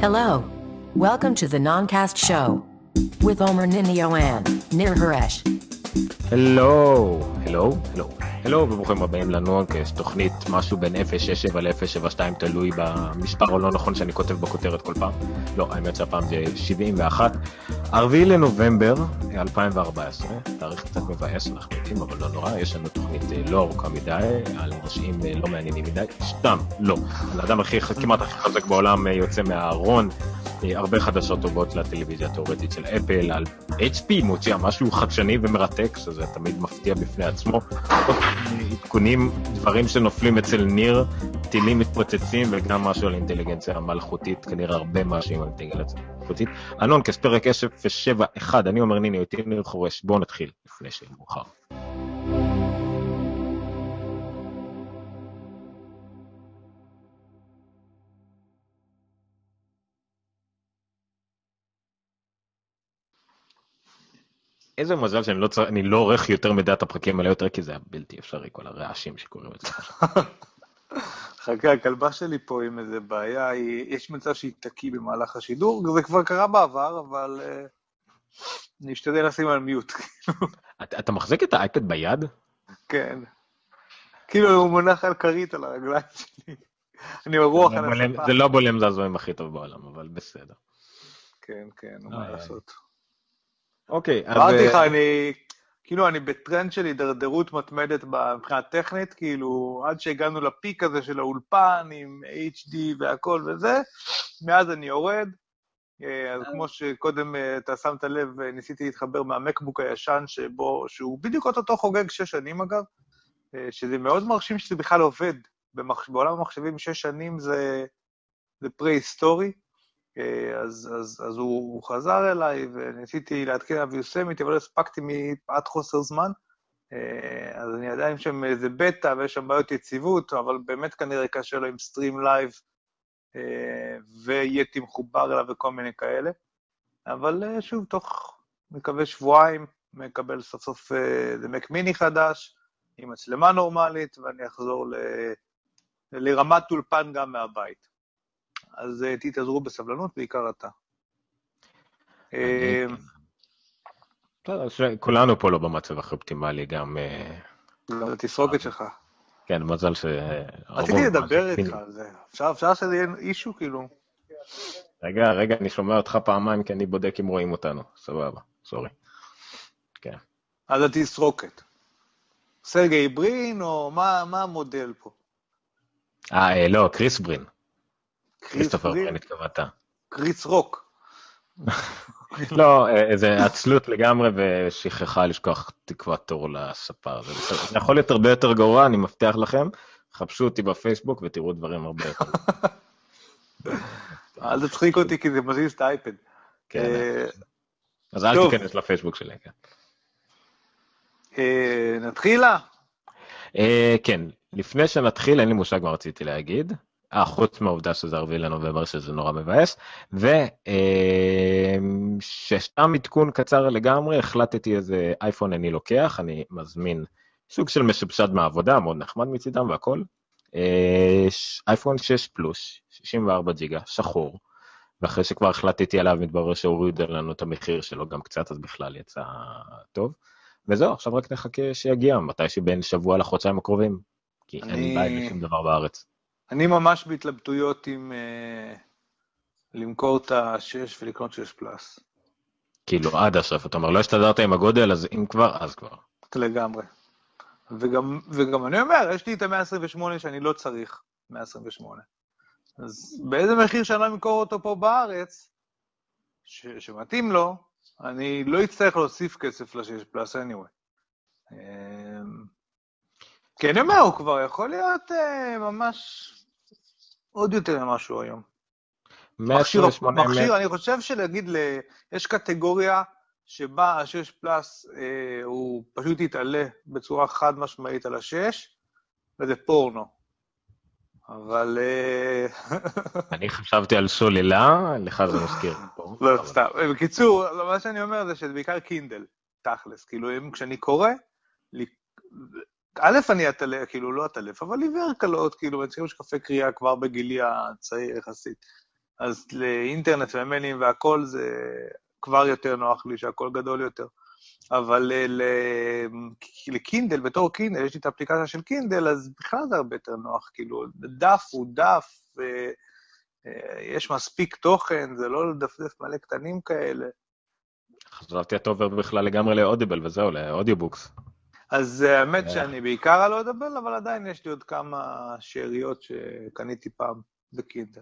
Hello. Welcome to the Noncast Show with Omer Ninio Nir Haresh. Hello. Hello. Hello. הלו וברוכים הבאים לנונקס, תוכנית משהו בין 067 ל-072 תלוי במספר הלא נכון שאני כותב בכותרת כל פעם. לא, האמת שהפעם זה 71. 4 לנובמבר 2014, תאריך קצת מבאס, אנחנו יודעים, אבל לא נורא, יש לנו תוכנית אה, לא ארוכה מדי, על נושאים אה, לא מעניינים מדי, סתם, לא. האדם הכי, כמעט הכי חזק בעולם אה, יוצא מהארון. הרבה חדשות טובות לטלוויזיה התאורטית של אפל, על HP מוציאה משהו חדשני ומרתק, שזה תמיד מפתיע בפני עצמו. עדכונים, דברים שנופלים אצל ניר, טילים מתפוצצים וגם משהו על אינטליגנציה מלאכותית, כנראה הרבה משהו עם אינטליגנציה מלאכותית. אלון, כספרק 071, אני אומר ניני, אותי ניר חורש, בואו נתחיל לפני שיהיה מאוחר. איזה מזל שאני לא, צר... אני לא עורך יותר מדי את הפרקים האלה יותר, כי זה היה בלתי אפשרי, כל הרעשים שקורים אצלך. חכה, הכלבה שלי פה עם איזה בעיה, היא, יש מצב שהיא תקיא במהלך השידור, זה כבר קרה בעבר, אבל uh, אני אשתדל לשים על מיוט. אתה, אתה מחזיק את האייפד ביד? כן. כאילו הוא מונח על כרית על הרגליים שלי. אני רוח על הספה. זה לא בולם זעזועים הכי טוב בעולם, אבל בסדר. כן, כן, מה לעשות. אוקיי, אז... אמרתי לך, אני, כאילו, אני בטרנד של הידרדרות מתמדת מבחינה טכנית, כאילו, עד שהגענו לפיק הזה של האולפן עם HD והכל וזה, מאז אני יורד. אז כמו שקודם אתה שמת לב, ניסיתי להתחבר מהמקבוק הישן שבו, שהוא בדיוק אותו חוגג שש שנים אגב, שזה מאוד מרשים שזה בכלל עובד. במח... בעולם המחשבים שש שנים זה, זה פרה-היסטורי. אז, אז, אז הוא, הוא חזר אליי וניסיתי להתקין עליו יוסמיטי, אבל לא הספקתי מפאת חוסר זמן. אז אני עדיין שם איזה בטא ויש שם בעיות יציבות, אבל באמת כנראה קשה לו עם stream live ויהיה מחובר אליו וכל מיני כאלה. אבל שוב, תוך, מקווה שבועיים, מקבל סוף סוף איזה מק מיני חדש, עם מצלמה נורמלית, ואני אחזור ל... לרמת אולפן גם מהבית. אז תתעזרו בסבלנות, בעיקר אתה. כולנו פה לא במצב הכי אופטימלי, גם... גם התסרוקת שלך. כן, מזל ש... רציתי לדבר איתך על זה. אפשר שזה יהיה אישו, כאילו? רגע, רגע, אני שומע אותך פעמיים, כי אני בודק אם רואים אותנו. סבבה, סורי. כן. אז התסרוקת. סרגי ברין, או מה המודל פה? אה, לא, קריס ברין. כריסטופר ברין התכוונת. קריס רוק. לא, איזה עצלות לגמרי ושכחה לשכוח תקוות תור לספר. זה יכול להיות הרבה יותר גרוע, אני מבטיח לכם. חפשו אותי בפייסבוק ותראו דברים הרבה יותר. אל תצחיק אותי כי זה מזיז את האייפד. כן, אז אל תיכנס לפייסבוק שלי, כן. נתחילה? כן, לפני שנתחיל, אין לי מושג מה רציתי להגיד. אה, חוץ מהעובדה שזה 4 לנובמבר, שזה נורא מבאס, ושסתם עדכון קצר לגמרי, החלטתי איזה אייפון אני לוקח, אני מזמין סוג של משובשד מהעבודה, מאוד נחמד מצידם והכל. אייפון 6 פלוס, 64 ג'יגה, שחור, ואחרי שכבר החלטתי עליו, מתברר שהורידו לנו את המחיר שלו גם קצת, אז בכלל יצא טוב. וזהו, עכשיו רק נחכה שיגיע, מתי שבין שבוע לחודשיים הקרובים, כי אני... אין לי בעיה לשום דבר בארץ. אני ממש בהתלבטויות עם uh, למכור את ה-6 ולקנות 6 פלאס. כאילו, עד עכשיו, אתה אומר, לא הסתדרת עם הגודל, אז אם כבר, אז כבר. לגמרי. וגם, וגם אני אומר, יש לי את ה-128 שאני לא צריך 128. אז באיזה מחיר שאני לא אמכור אותו פה בארץ, ש- שמתאים לו, אני לא אצטרך להוסיף כסף ל-6 פלאס anyway. כי אני אומר, הוא כבר יכול להיות uh, ממש עוד יותר ממשהו היום. מכשיר, מכשיר, אני חושב שלהגיד, ל... יש קטגוריה שבה ה-6 פלאס אה, הוא פשוט יתעלה בצורה חד משמעית על ה-6, וזה פורנו. אבל... אה... אני חשבתי על סוללה, לך זה מזכיר. לא, סתם. בקיצור, מה שאני אומר זה שזה בעיקר קינדל, תכלס. כאילו, כשאני קורא, א', אני אטלף, כאילו, לא אטלף, אבל עיוור קלות, כאילו, אני צריך קפה קריאה כבר בגילי הצעיר יחסית. אז לאינטרנט ומיילים והכל זה כבר יותר נוח לי שהכל גדול יותר. אבל לקינדל, בתור קינדל, יש לי את האפליקציה של קינדל, אז בכלל זה הרבה יותר נוח, כאילו, דף הוא דף, יש מספיק תוכן, זה לא לדפדף מלא קטנים כאלה. חשבתי אתה עובר בכלל לגמרי לאודיבל וזהו, ל audiobooks. אז האמת אה. שאני בעיקר על אודיבל, אבל עדיין יש לי עוד כמה שאריות שקניתי פעם בקינדל.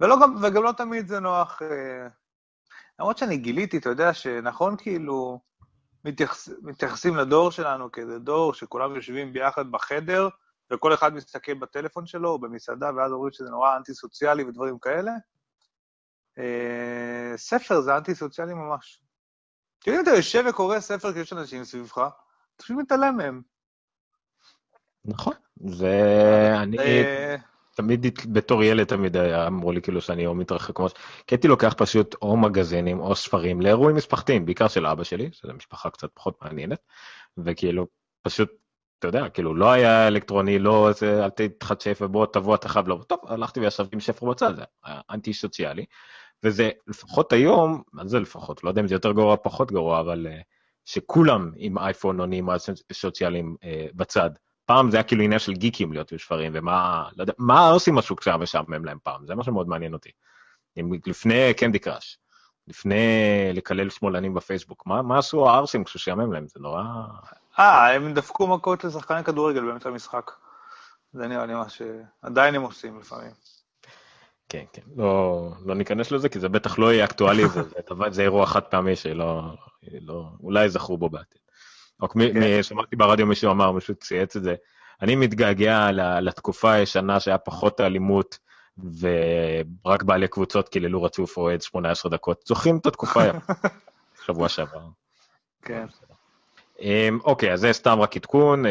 ולא, וגם לא תמיד זה נוח, אה, למרות שאני גיליתי, אתה יודע, שנכון כאילו, מתייחס, מתייחסים לדור שלנו כאיזה דור שכולם יושבים ביחד בחדר, וכל אחד מסתכל בטלפון שלו או במסעדה, ואז אומרים שזה נורא אנטי-סוציאלי ודברים כאלה. אה, ספר זה אנטי-סוציאלי ממש. כאילו אם אתה יושב וקורא ספר כשיש אנשים סביבך, פשוט מתעלם מהם. נכון, זה... אני... תמיד, בתור ילד תמיד אמרו לי כאילו שאני או מתרחק כמו ש... כי הייתי לוקח פשוט או מגזינים או ספרים לאירועים משפחתיים, בעיקר של אבא שלי, שזו משפחה קצת פחות מעניינת, וכאילו פשוט, אתה יודע, כאילו לא היה אלקטרוני, לא איזה, אל תתחדשף ובוא תבוא אתה חייב לבוא. טוב, הלכתי וישבתי עם ספר בצד, זה היה אנטי סוציאלי, וזה לפחות היום, מה זה לפחות, לא יודע אם זה יותר גרוע או פחות גרוע, אבל uh, שכולם עם אייפון עונים על סוציאליים uh, בצד. פעם זה היה כאילו עניין של גיקים להיות בשפרים, ומה, לא יודע, מה הערסים משהו כשהיה משעמם להם פעם, זה מה שמאוד מעניין אותי. אם לפני קנדי קראש, לפני לקלל שמאלנים בפייסבוק, מה, מה עשו הערסים כששעמם להם? זה נורא... אה, הם דפקו מכות לשחקני כדורגל באמצע המשחק. זה נראה לי מה שעדיין הם עושים לפעמים. כן, כן, לא, לא ניכנס לזה, כי זה בטח לא יהיה אקטואלי, זה, זה, זה אירוע חד פעמי שלא, לא, אולי זכרו בו בעתיד. רק כן. שמעתי ברדיו מישהו אמר, מישהו צייץ את זה, אני מתגעגע לתקופה הישנה שהיה פחות אלימות, ורק בעלי קבוצות קיללו רצוף אוהד 18 דקות. זוכרים את התקופה שבוע שעבר. כן. אמ, אוקיי, אז זה סתם רק עדכון.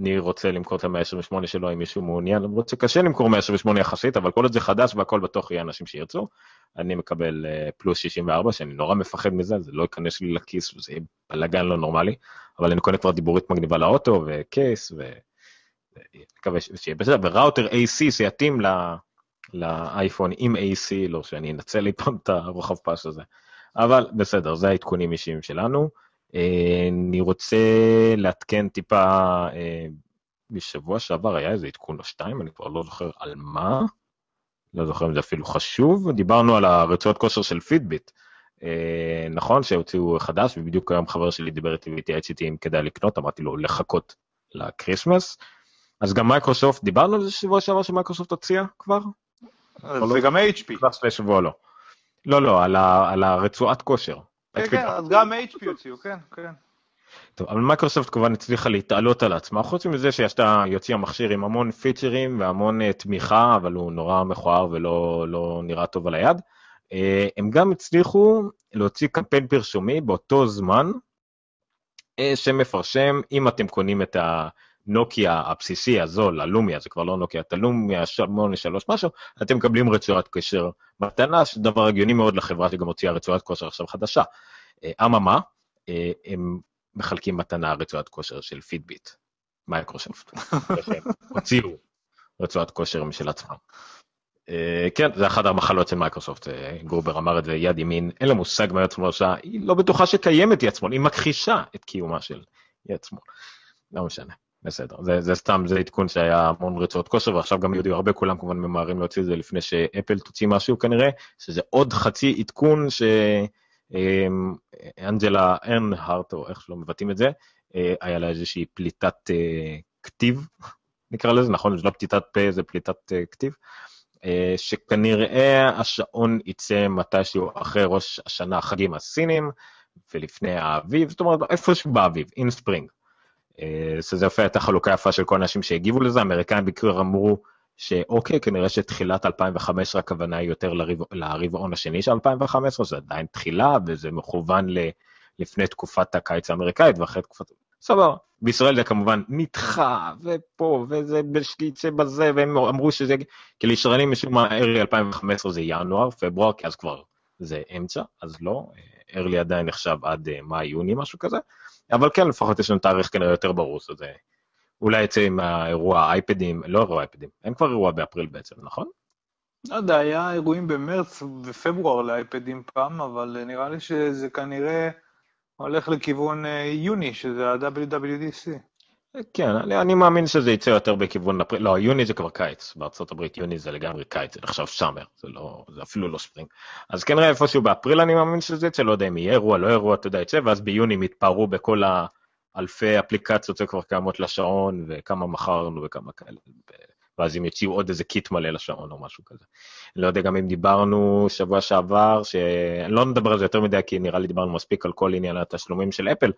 אני רוצה למכור את ה-128 שלו אם מישהו מעוניין, למרות שקשה למכור 128 יחסית, אבל כל עוד זה חדש והכל בטוח יהיה אנשים שירצו. אני מקבל uh, פלוס 64, שאני נורא מפחד מזה, זה לא ייכנס לי לכיס וזה יהיה בלאגן לא נורמלי, אבל אני קונה כבר דיבורית מגניבה לאוטו וקייס, ומקווה שיהיה בסדר, וראוטר AC שיתאים לאייפון עם AC, לא שאני אנצל לי פעם את הרוחב פס הזה. אבל בסדר, זה העדכונים אישיים שלנו. אה, אני רוצה לעדכן טיפה, אה, בשבוע שעבר היה איזה עדכון או שתיים, אני כבר לא זוכר על מה, לא זוכר אם זה אפילו חשוב, דיברנו על הרצועות כושר של פיטביט. אה, נכון שהוציאו חדש, ובדיוק היום חבר שלי דיבר איתי והתייעץ איתי אם כדאי לקנות, אמרתי לו לחכות לקריסמס. אז גם מייקרוסופט, דיברנו על זה שבוע שעבר שמייקרוסופט הוציאה כבר? וגם HP. כבר שבוע לא. לא, לא, על הרצועת כושר. כן, כן, אז גם HP יוציאו, כן, כן. טוב, אבל מייקרוסופט כמובן הצליחה להתעלות על עצמה, חוץ מזה שישתה, יוציאה מכשיר עם המון פיצ'רים והמון uh, תמיכה, אבל הוא נורא מכוער ולא לא נראה טוב על היד. Uh, הם גם הצליחו להוציא קמפיין פרשומי באותו זמן, uh, שמפרשם, אם אתם קונים את הנוקיה הבסיסי, הזול, הלומיה, זה כבר לא נוקיה, את הלומיה 83 משהו, אתם מקבלים רצועת קשר מתנה, שדבר הגיוני מאוד לחברה שגם הוציאה רצועת כושר עכשיו חדשה. אממה, הם מחלקים מתנה רצועת כושר של פידביט, מייקרוסופט. הוציאו רצועת כושר משל עצמם. Uh, כן, זה אחת המחלות של מייקרוסופט, גרובר אמר את זה יד ימין, אין לה מושג מה יד שמאל עושה, היא לא בטוחה שקיימת יד שמאל, היא מכחישה את קיומה של יד שמאל. לא משנה, בסדר, זה, זה סתם, זה עדכון שהיה המון רצועות כושר, ועכשיו גם יודעים, הרבה כולם כמובן ממהרים להוציא את זה לפני שאפל תוציא משהו כנראה, שזה עוד חצי עדכון ש... אמ, ארנהארט, או איך שלא מבטאים את זה, אה, היה לה איזושהי פליטת אה, כתיב, נקרא לזה, נכון? זה לא פליטת פה, זה פליטת אה, כתיב, שכנראה השעון יצא מתישהו אחרי ראש השנה החגים הסינים, ולפני האביב, זאת אומרת איפשהו באביב, אין ספרינג. שזה יפה, הייתה חלוקה יפה של כל האנשים שהגיבו לזה, האמריקאים בעיקר אמרו, שאוקיי, כנראה שתחילת 2015 הכוונה היא יותר לרבעון השני של 2015, זה עדיין תחילה, וזה מכוון ל, לפני תקופת הקיץ האמריקאית ואחרי תקופת... סבבה. בישראל זה כמובן נדחה, ופה, וזה בשקיצה בזה, והם אמרו שזה... כי לישראלים משום מה, ארלי 2015 זה ינואר, פברואר, כי אז כבר זה אמצע, אז לא, ארלי עדיין נחשב עד אה, מאי-יוני, משהו כזה. אבל כן, לפחות יש לנו תאריך כנראה יותר ברור, זה אולי יצא עם האירוע האייפדים, לא אירוע האייפדים, אין כבר אירוע באפריל בעצם, נכון? לא יודע, היה אירועים במרץ ופברואר לאייפדים פעם, אבל נראה לי שזה כנראה הולך לכיוון אה, יוני, שזה ה-WWDC. כן, אני, אני מאמין שזה יצא יותר בכיוון אפריל, לא, יוני זה כבר קיץ, בארצות הברית יוני זה לגמרי קיץ, זה נחשב summer, זה, לא, זה אפילו לא spring. אז כנראה איפשהו באפריל אני מאמין שזה יצא, לא יודע אם יהיה אירוע, לא אירוע, אתה יודע, יצא, ואז ביוני הם יתפארו בכל האלפי אפליקציות שכבר קיימות לשעון, וכמה מכרנו וכמה כאלה. ואז הם יוציאו עוד איזה kit מלא לשעון או משהו כזה. לא יודע גם אם דיברנו שבוע שעבר, שאני לא נדבר על זה יותר מדי, כי נראה לי דיברנו מספיק על כל עניין התשלומים של אפל,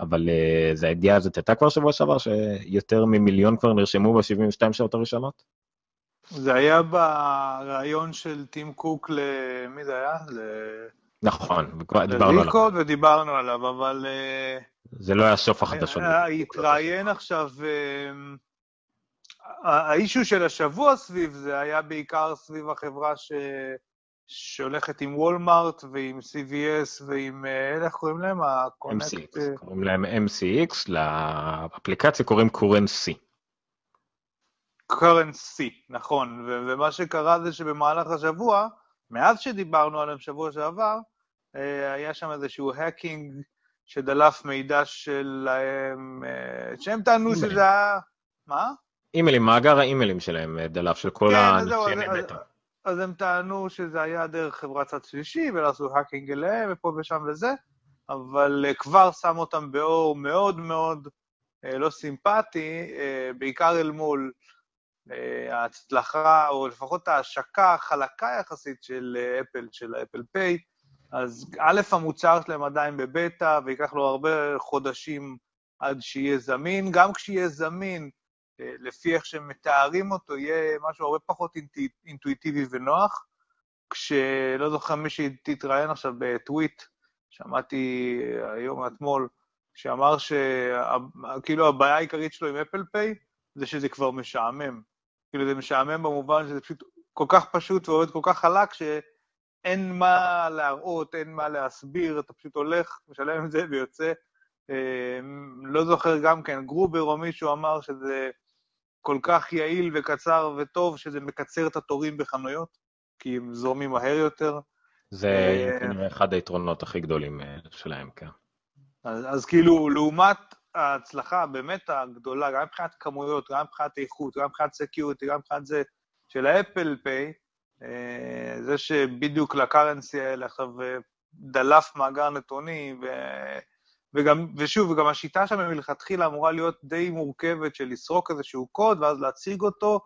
אבל uh, זה הידיעה הזאת הייתה כבר שבוע שעבר, שיותר ממיליון כבר נרשמו ב-72 שעות הראשונות? זה היה בריאיון של טים קוק למי זה היה? ל... נכון, דיברנו עליו. ודיברנו עליו, אבל... אה, זה לא היה סוף החדשות. התראיין עכשיו... האישו של השבוע סביב זה היה בעיקר סביב החברה ש... שהולכת עם וולמארט ועם CVS ועם, אה, איך קוראים להם? MCX, אה, קוראים להם MCX, לאפליקציה קוראים קורנסי. קורנסי, נכון, ו- ומה שקרה זה שבמהלך השבוע, מאז שדיברנו עליהם שבוע שעבר, אה, היה שם איזשהו hacking שדלף מידע שלהם, שהם טענו שזה היה... מה? אימיילים, מאגר האימיילים שלהם אה, דלף של כל כן, האנשים מבטא. אז הם טענו שזה היה דרך חברת צד שלישי, ולא עשו hacking אליהם, ופה ושם וזה, אבל אה, כבר שם אותם באור מאוד מאוד אה, לא סימפטי, בעיקר אל מול ההצלחה, או לפחות ההשקה החלקה יחסית של אפל, של האפל פיי. אז א', המוצר שלהם עדיין בבטא, וייקח לו הרבה חודשים עד שיהיה זמין. גם כשיהיה זמין, לפי איך שמתארים אותו, יהיה משהו הרבה פחות אינטואיטיבי ונוח. כשלא זוכר מי שתתראיין עכשיו בטוויט, שמעתי היום, אתמול, שאמר שכאילו הבעיה העיקרית שלו עם אפל פיי זה שזה כבר משעמם. כאילו זה משעמם במובן שזה פשוט כל כך פשוט ועובד כל כך חלק, שאין מה להראות, אין מה להסביר, אתה פשוט הולך, משלם את זה ויוצא. אה, לא זוכר גם כן, גרובר או מישהו אמר שזה כל כך יעיל וקצר וטוב, שזה מקצר את התורים בחנויות, כי הם זורמים מהר יותר. זה אה, אחד היתרונות הכי גדולים אה, שלהם, כן. אז, אז כאילו, לעומת ההצלחה באמת הגדולה, גם מבחינת כמויות, גם מבחינת איכות, גם מבחינת security, גם מבחינת זה של האפל פיי, אה, זה שבדיוק לקרנסי האלה עכשיו דלף מאגר נתונים, ו... וגם, ושוב, וגם השיטה שם מלכתחילה אמורה להיות די מורכבת של לסרוק איזשהו קוד ואז להציג אותו,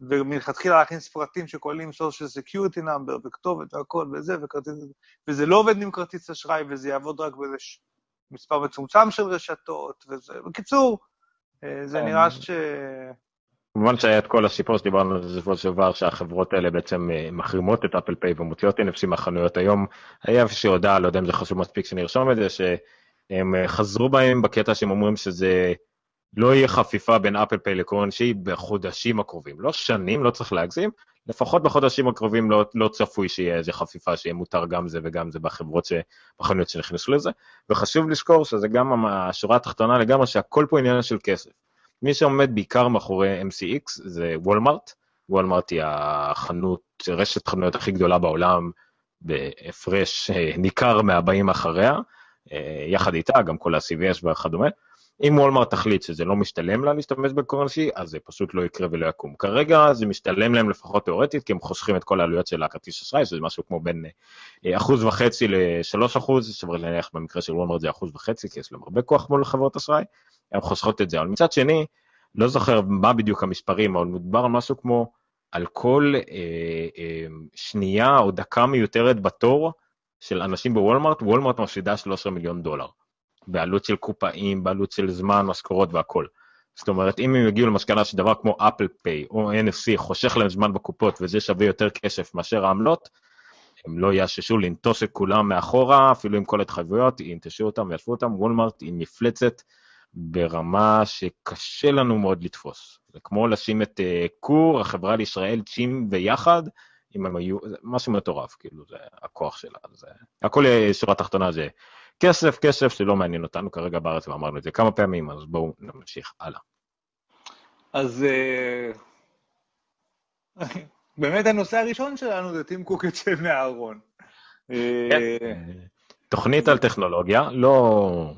ומלכתחילה להכניס פרטים שכוללים social security number וכתובת והכל וזה, וכרטיס, וזה לא עובד עם כרטיס אשראי וזה יעבוד רק באיזה מספר מצומצם של רשתות, וזה, בקיצור, אה, זה נראה אה, ש... כמובן שהיה את כל הסיפור שדיברנו על זה שבוע שעבר, שהחברות האלה בעצם אה, מחרימות את אפל פיי ומוציאות NFC מהחנויות היום. היה איזושהי הודעה, לא יודע אם זה חשוב מספיק שנרשום את זה, ש... הם אה, חזרו בהם בקטע שהם אומרים שזה לא יהיה חפיפה בין אפל פיי לקורנשי בחודשים הקרובים. לא שנים, לא צריך להגזים, לפחות בחודשים הקרובים לא, לא צפוי שיהיה איזה חפיפה, שיהיה מותר גם זה וגם זה בחברות, ש... בחנויות שנכנסו לזה. וחשוב לזכור שזה גם השורה התחתונה לגמרי, שהכל פה עניין של כסף. מי שעומד בעיקר מאחורי MCX זה וולמארט. וולמארט היא החנות, רשת חנויות הכי גדולה בעולם, בהפרש אה, ניכר מהבאים אחריה. אה, יחד איתה, גם כל ה-CVS וכדומה. אם וולמרט תחליט שזה לא משתלם לה להשתמש בקורנסי, אז זה פשוט לא יקרה ולא יקום. כרגע זה משתלם להם לפחות תיאורטית, כי הם חוסכים את כל העלויות של הכרטיס אשראי, שזה משהו כמו בין אה, אחוז וחצי לשלוש אחוז, שווה להניח במקרה של וולמרט זה אחוז וחצי, כי יש להם הרבה כוח מול חברות אשראי, הן חוסכות את זה. אבל מצד שני, לא זוכר מה בדיוק המספרים, אבל מדובר על משהו כמו על כל אה, אה, שנייה או דקה מיותרת בתור, של אנשים בוולמארט, וולמארט מפסידה 13 מיליון דולר. בעלות של קופאים, בעלות של זמן, משכורות והכל. זאת אומרת, אם הם יגיעו למסקנה שדבר כמו אפל פיי או NFC חושך להם זמן בקופות וזה שווה יותר כסף מאשר העמלות, הם לא יאששו לנטוש את כולם מאחורה, אפילו עם כל ההתחייבויות, ינטשו אותם וישבו אותם. וולמארט היא מפלצת ברמה שקשה לנו מאוד לתפוס. זה כמו לשים את uh, קור, החברה לישראל, צ'ים ביחד, אם הם היו, זה משהו מטורף, כאילו, זה הכוח שלה. זה, הכל שורה תחתונה זה כסף, כסף שלא מעניין אותנו כרגע בארץ, ואמרנו את זה כמה פעמים, אז בואו נמשיך הלאה. אז אה, באמת הנושא הראשון שלנו זה טים קוק יוצא מהארון. כן. תוכנית על טכנולוגיה, לא...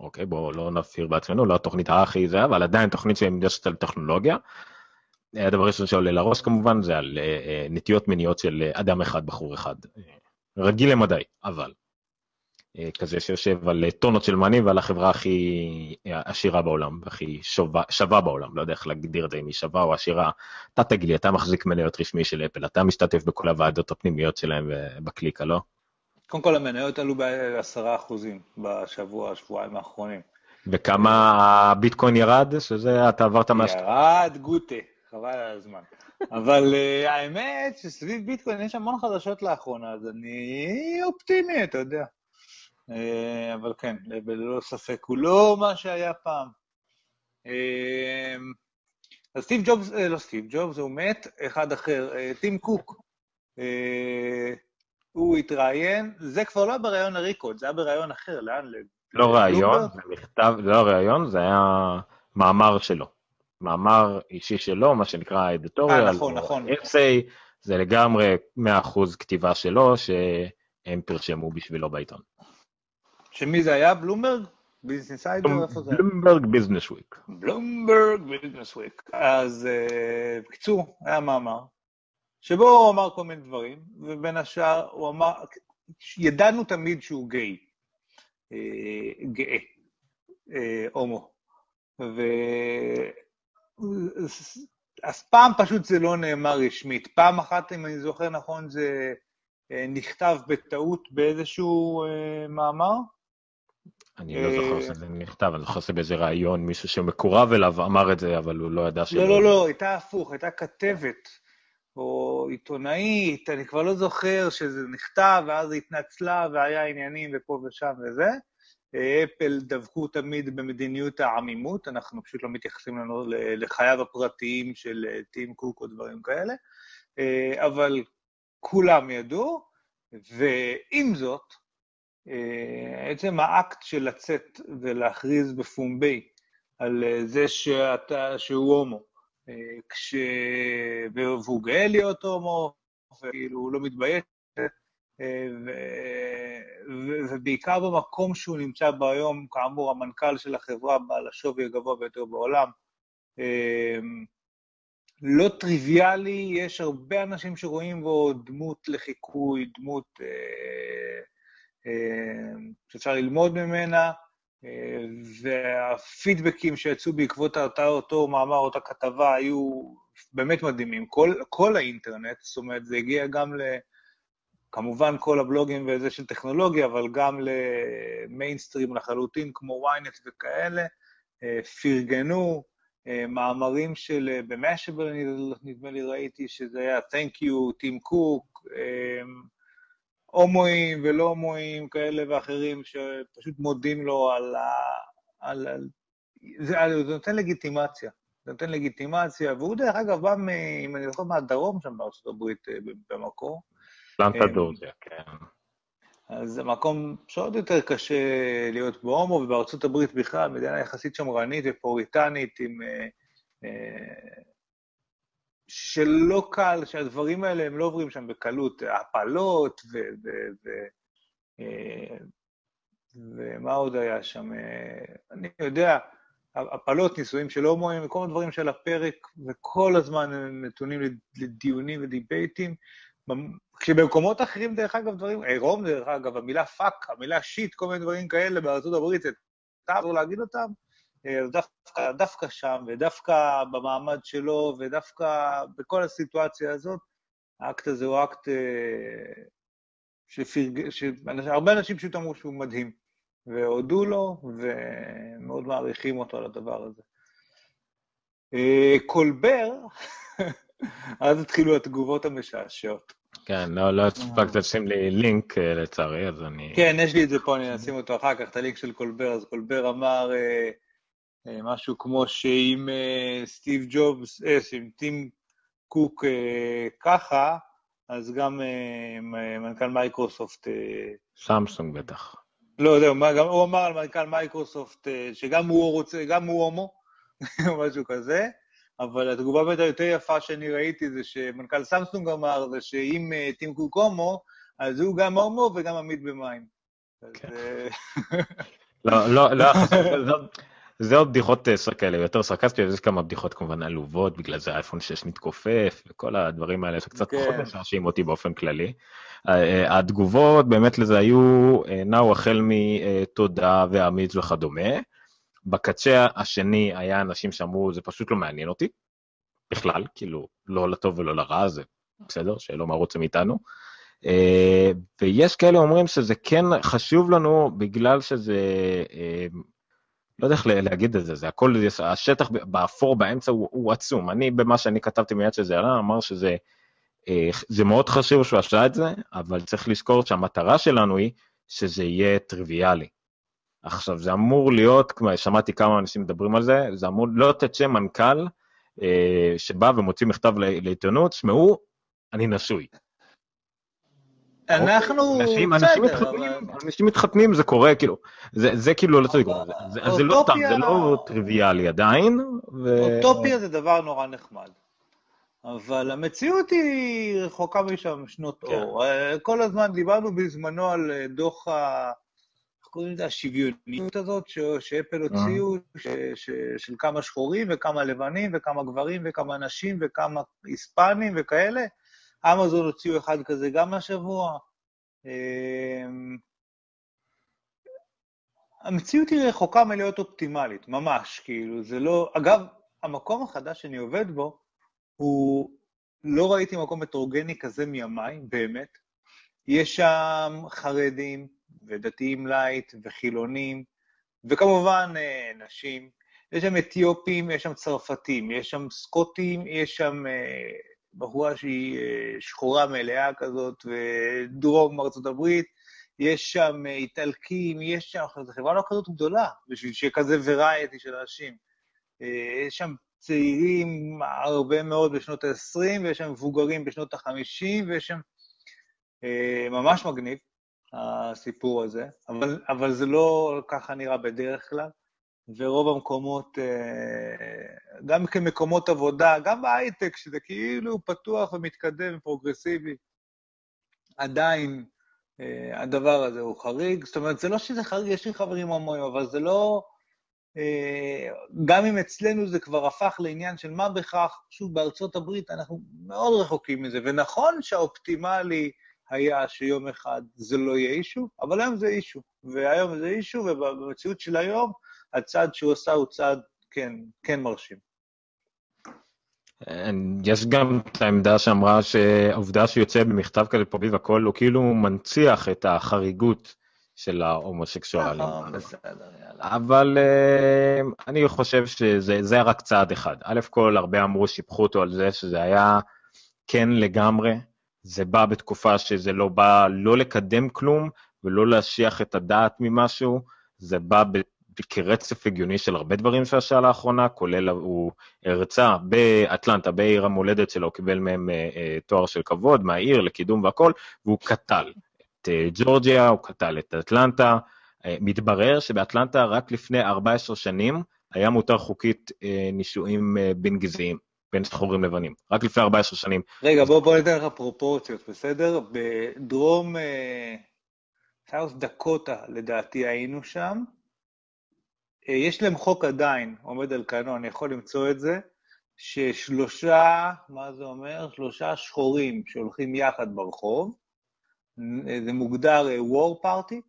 אוקיי, בואו לא נפעיר בעצמנו, לא התוכנית הכי זה, אבל עדיין תוכנית שמדשת על טכנולוגיה. הדבר הראשון שעולה לראש כמובן זה על uh, נטיות מיניות של אדם אחד, בחור אחד. רגיל למדי, אבל. כזה שיושב על טונות של מאני ועל החברה הכי עשירה בעולם, הכי שווה, שווה בעולם, לא יודע איך להגדיר את זה, אם היא שווה או עשירה. אתה תגיד לי, אתה מחזיק מניות רשמי של אפל, אתה משתתף בכל הוועדות הפנימיות שלהם בקליקה, לא? קודם כל המניות עלו ב-10% בשבוע, שבועיים האחרונים. וכמה הביטקוין ירד? שזה אתה עברת מה... ירד גוטה, חבל על הזמן. אבל uh, האמת שסביב ביטקוין יש המון חדשות לאחרונה, אז אני אופטימי, אתה יודע. Uh, אבל כן, ללא ספק, הוא לא מה שהיה פעם. Uh, אז סטיב ג'ובס, uh, לא סטיב ג'ובס, הוא מת, אחד אחר, uh, טים קוק. Uh, הוא התראיין, זה כבר לא בריאיון הריקוד, זה היה בריאיון אחר, לאן? לא ראיון, זה מכתב, זה לא ראיון, זה היה מאמר שלו. מאמר אישי שלו, מה שנקרא editorial, אה, נכון, נכון. essay, זה לגמרי 100% כתיבה שלו, שהם פרסמו בשבילו בעיתון. של מי זה היה? בלומברג? ביזנס אינסיידר? איפה זה? בלומברג ביזנס וויק. בלומברג ביזנס וויק. אז אה, בקיצור, היה מאמר, שבו הוא אמר כל מיני דברים, ובין השאר הוא אמר, ידענו תמיד שהוא גיי, אה, גאה, אה, הומו. ו... אז פעם פשוט זה לא נאמר רשמית. פעם אחת, אם אני זוכר נכון, זה אה, נכתב בטעות באיזשהו מאמר. אני לא זוכר שזה נכתב, אני זוכר שבאיזה ראיון מישהו שמקורב אליו אמר את זה, אבל הוא לא ידע ש... לא, לא, לא, הייתה הפוך, הייתה כתבת. או עיתונאית, אני כבר לא זוכר שזה נכתב, ואז התנצלה והיה עניינים ופה ושם וזה. אפל דבקו תמיד במדיניות העמימות, אנחנו פשוט לא מתייחסים לנו לחייו הפרטיים של אה, טים קוק או דברים כאלה, אה, אבל כולם ידעו, ועם זאת, אה, עצם האקט של לצאת ולהכריז בפומבי על זה שאתה, שהוא הומו, כש... והוא גאה להיות הומו, וכאילו הוא לא מתבייש. ובעיקר במקום שהוא נמצא בו היום, כאמור, המנכ"ל של החברה בעל השווי הגבוה ביותר בעולם. לא טריוויאלי, יש הרבה אנשים שרואים בו דמות לחיקוי, דמות אה, אה, שאפשר ללמוד ממנה. והפידבקים שיצאו בעקבות אותו מאמר, אותה כתבה, היו באמת מדהימים. כל, כל האינטרנט, זאת אומרת, זה הגיע גם ל... כמובן כל הבלוגים וזה של טכנולוגיה, אבל גם למיינסטרים לחלוטין, כמו ynet וכאלה, אה, פרגנו, אה, מאמרים של, אה, במאשבל נדמה לי ראיתי שזה היה Thank you, טים קוק, הומואים ולא הומואים כאלה ואחרים שפשוט מודים לו על ה... על, על... זה, זה נותן לגיטימציה. זה נותן לגיטימציה, והוא דרך אגב בא, מ, אם אני זוכר, מהדרום שם בארצות הברית במקור. פלנטה אה, דורג'ה, כן. אז זה מקום שעוד יותר קשה להיות בו הומו, ובארצות הברית בכלל, מדינה יחסית שמרנית ופוריטנית, עם אה, אה, שלא קל, שהדברים האלה הם לא עוברים שם בקלות, הפלות ו... ו, ו אה, ומה עוד היה שם? אני יודע, הפלות, נישואים של הומואים, כל הדברים שעל הפרק, וכל הזמן הם נתונים לדיונים ודיבייטים. כשבמקומות אחרים, דרך אגב, דברים, עירום, דרך אגב, המילה fuck, המילה shit, כל מיני דברים כאלה בארצות הברית, זה טעם להגיד אותם, אה, דווקא, דווקא שם, ודווקא במעמד שלו, ודווקא בכל הסיטואציה הזאת, האקט הזה הוא אקט אה, שפרג... שהרבה אנשים פשוט אמרו שהוא מדהים, והודו לו, ומאוד מעריכים אותו על הדבר הזה. אה, קולבר, אז התחילו התגובות המשעשעות. כן, לא, לא הספקת לשים לי לינק לצערי, אז אני... כן, יש לי את זה פה, אני אשים אותו אחר כך, את הלינק של קולבר. אז קולבר אמר, אה, משהו כמו שאם אה, סטיב ג'ובס, אה, אם טים קוק ככה, אז גם מנכ"ל מייקרוסופט... סמסונג בטח. לא, זהו, גם הוא אמר על מנכ"ל מייקרוסופט שגם הוא רוצה, גם הוא הומו, או משהו כזה. אבל התגובה באמת היותר יפה שאני ראיתי זה שמנכ"ל סמסונג אמר, זה שאם אה, טים קוק הומו, אז הוא גם הומו וגם עמיד במים. כן. אה, לא, לא, לא, זה עוד- זה עוד בדיחות אה, כאלה יותר סרקסטיות, יש כמה בדיחות כמובן עלובות, בגלל זה אייפון 6 מתכופף, וכל הדברים האלה שקצת כן. פחות משעשעים אותי באופן כללי. התגובות באמת לזה היו, נעו החל מתודה ואמיץ וכדומה. בקצה השני היה אנשים שאמרו, זה פשוט לא מעניין אותי, בכלל, כאילו, לא לטוב ולא לרע, זה בסדר, שלא מה רוצה מאיתנו. אה, ויש כאלה אומרים שזה כן חשוב לנו בגלל שזה, אה, לא יודע איך לה- להגיד את זה, זה הכל, השטח באפור באמצע הוא, הוא עצום. אני, במה שאני כתבתי מיד שזה עלה, אמר שזה אה, זה מאוד חשוב שהוא עשה את זה, אבל צריך לזכור שהמטרה שלנו היא שזה יהיה טריוויאלי. עכשיו, זה אמור להיות, כמו שמעתי כמה אנשים מדברים על זה, זה אמור להיות את שם מנכ"ל אה, שבא ומוציא מכתב ל- לעיתונות, שמעו, אני נשוי. אנחנו, אנשים, אנשים, בסדר, מתחתנים, אבל- אנשים מתחתנים, זה קורה, כאילו, זה, זה כאילו לא צריך, אבל זה, זה, זה לא סתם, זה לא טריוויאלי עדיין. ו... אוטופיה זה דבר נורא נחמד. אבל המציאות היא רחוקה משם שנות כן. אור. אה, כל הזמן דיברנו בזמנו על אה, דוח ה... קוראים לזה? השוויוניות הזאת ש- שאפל הוציאו, ש- ש- של כמה שחורים וכמה לבנים וכמה גברים וכמה נשים וכמה היספנים וכאלה. אמזון הוציאו אחד כזה גם השבוע. אמ, המציאות היא רחוקה מלהיות אופטימלית, ממש, כאילו, זה לא... אגב, המקום החדש שאני עובד בו, הוא... לא ראיתי מקום הטרוגני כזה מימיי, באמת. יש שם חרדים, ודתיים לייט, וחילונים, וכמובן אה, נשים. יש שם אתיופים, יש שם צרפתים, יש שם סקוטים, יש שם אה, בחורה שהיא אה, שחורה מלאה כזאת, ודרום ארצות הברית, יש שם איטלקים, יש שם, זו חברה לא כזאת גדולה, בשביל שיהיה כזה וריאטי של אנשים. יש שם צעירים הרבה מאוד בשנות ה-20, ויש שם מבוגרים בשנות ה-50, ויש שם... ממש מגניב, הסיפור הזה, אבל, אבל זה לא ככה נראה בדרך כלל, ורוב המקומות, אה, גם כמקומות עבודה, גם בהייטק, שזה כאילו פתוח ומתקדם ופרוגרסיבי, עדיין אה, הדבר הזה הוא חריג. זאת אומרת, זה לא שזה חריג, יש לי חברים הומואים, אבל זה לא... אה, גם אם אצלנו זה כבר הפך לעניין של מה בכך, שוב, בארצות הברית אנחנו מאוד רחוקים מזה, ונכון שהאופטימלי היה שיום אחד זה לא יהיה אישו, אבל היום זה אישו, והיום זה אישו, ובמציאות של היום, הצעד שהוא עושה הוא צעד, כן, כן מרשים. יש גם את העמדה שאמרה שהעובדה שיוצא במכתב כזה פומבי והכל, הוא כאילו מנציח את החריגות של ההומוסקסואלים. נכון, בסדר, יאללה. אבל אה, אני חושב שזה זה היה רק צעד אחד. א' כל, הרבה אמרו, שיבחו אותו על זה שזה היה כן לגמרי. זה בא בתקופה שזה לא בא לא לקדם כלום ולא להשיח את הדעת ממשהו, זה בא. כרצף הגיוני של הרבה דברים שעשה לאחרונה, כולל הוא הרצה באטלנטה, בעיר המולדת שלו, הוא קיבל מהם אה, אה, תואר של כבוד מהעיר לקידום והכל, והוא קטל את אה, ג'ורג'יה, הוא קטל את אטלנטה. מתברר שבאטלנטה רק לפני 14 שנים היה מותר חוקית נישואים בין גזעיים, בין שחורים לבנים. רק לפני 14 שנים. רגע, בוא, בוא ניתן לך פרופורציות, בסדר? בדרום אה, סאוס דקוטה, לדעתי, היינו שם. אה, יש להם חוק עדיין, עומד על כנו, אני יכול למצוא את זה, ששלושה, מה זה אומר? שלושה שחורים שהולכים יחד ברחוב, אה, זה מוגדר אה, war party,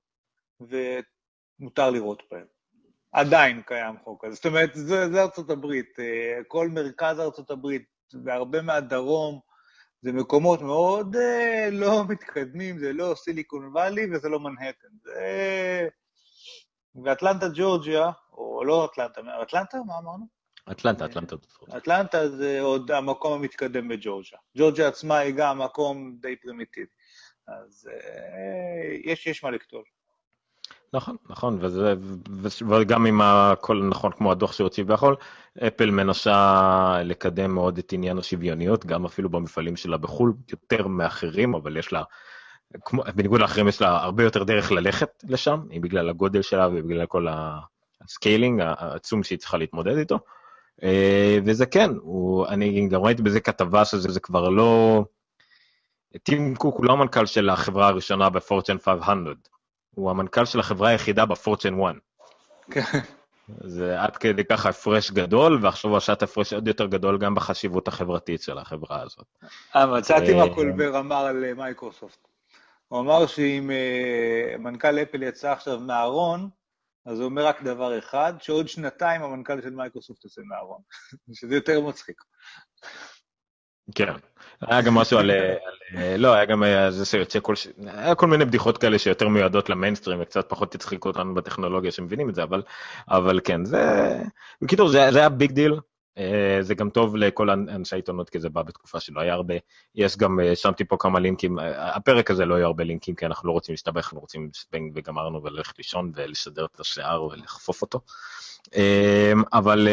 ומותר לירות בהם. עדיין קיים חוק כזה. זאת אומרת, זה, זה ארצות הברית. אה, כל מרכז ארצות הברית והרבה מהדרום, זה מקומות מאוד אה, לא מתקדמים, זה לא סיליקון וואלי וזה לא מנהטן. זה... ואטלנטה, ג'ורג'יה, או לא אטלנטה, אטלנטה? מה אמרנו? אטלנטה, אטלנטה. אטלנטה זה עוד המקום המתקדם בג'ורג'יה. ג'ורג'יה עצמה היא גם מקום די פרימיטיבי. אז אה, יש, יש מה לכתוב. נכון, נכון, וזה, וגם עם הכל נכון כמו הדוח שהוציא והכל, אפל מנסה לקדם מאוד את עניין השוויוניות, גם אפילו במפעלים שלה בחו"ל, יותר מאחרים, אבל יש לה, כמו, בניגוד לאחרים יש לה הרבה יותר דרך ללכת לשם, בגלל הגודל שלה ובגלל כל ה scaling העצום שהיא צריכה להתמודד איתו. אה, וזה כן, הוא, אני גם ראיתי בזה כתבה שזה זה כבר לא... טים קוק הוא לא המנכ"ל של החברה הראשונה בפורצ'ן 500, הוא המנכ"ל של החברה היחידה בפורצ'ן 1. כן. זה עד כדי ככה הפרש גדול, ועכשיו הוא עשה את הפרש עוד יותר גדול גם בחשיבות החברתית של החברה הזאת. אה, מצאתי מה קולבר אמר על אה, מייקרוסופט. הוא אמר שאם אה, מנכ"ל אפל יצא עכשיו מהארון, אז הוא אומר רק דבר אחד, שעוד שנתיים המנכ"ל של מייקרוסופט יוצא מהארון, שזה יותר מצחיק. כן. היה גם משהו על, על לא, היה גם היה זה שיוצא כל. היה כל מיני בדיחות כאלה שיותר מיועדות למיינסטרים וקצת פחות יצחיקו אותנו בטכנולוגיה שמבינים את זה, אבל, אבל כן, זה, בקיצור, זה, זה היה big deal, אה, זה גם טוב לכל אנשי העיתונות, כי זה בא בתקופה שלא היה הרבה. יש גם, אה, שמתי פה כמה לינקים, אה, הפרק הזה לא יהיה הרבה לינקים, כי אנחנו לא רוצים להסתבך, אנחנו רוצים זבנג וגמרנו וללכת לישון ולסדר את השיער ולחפוף אותו. אבל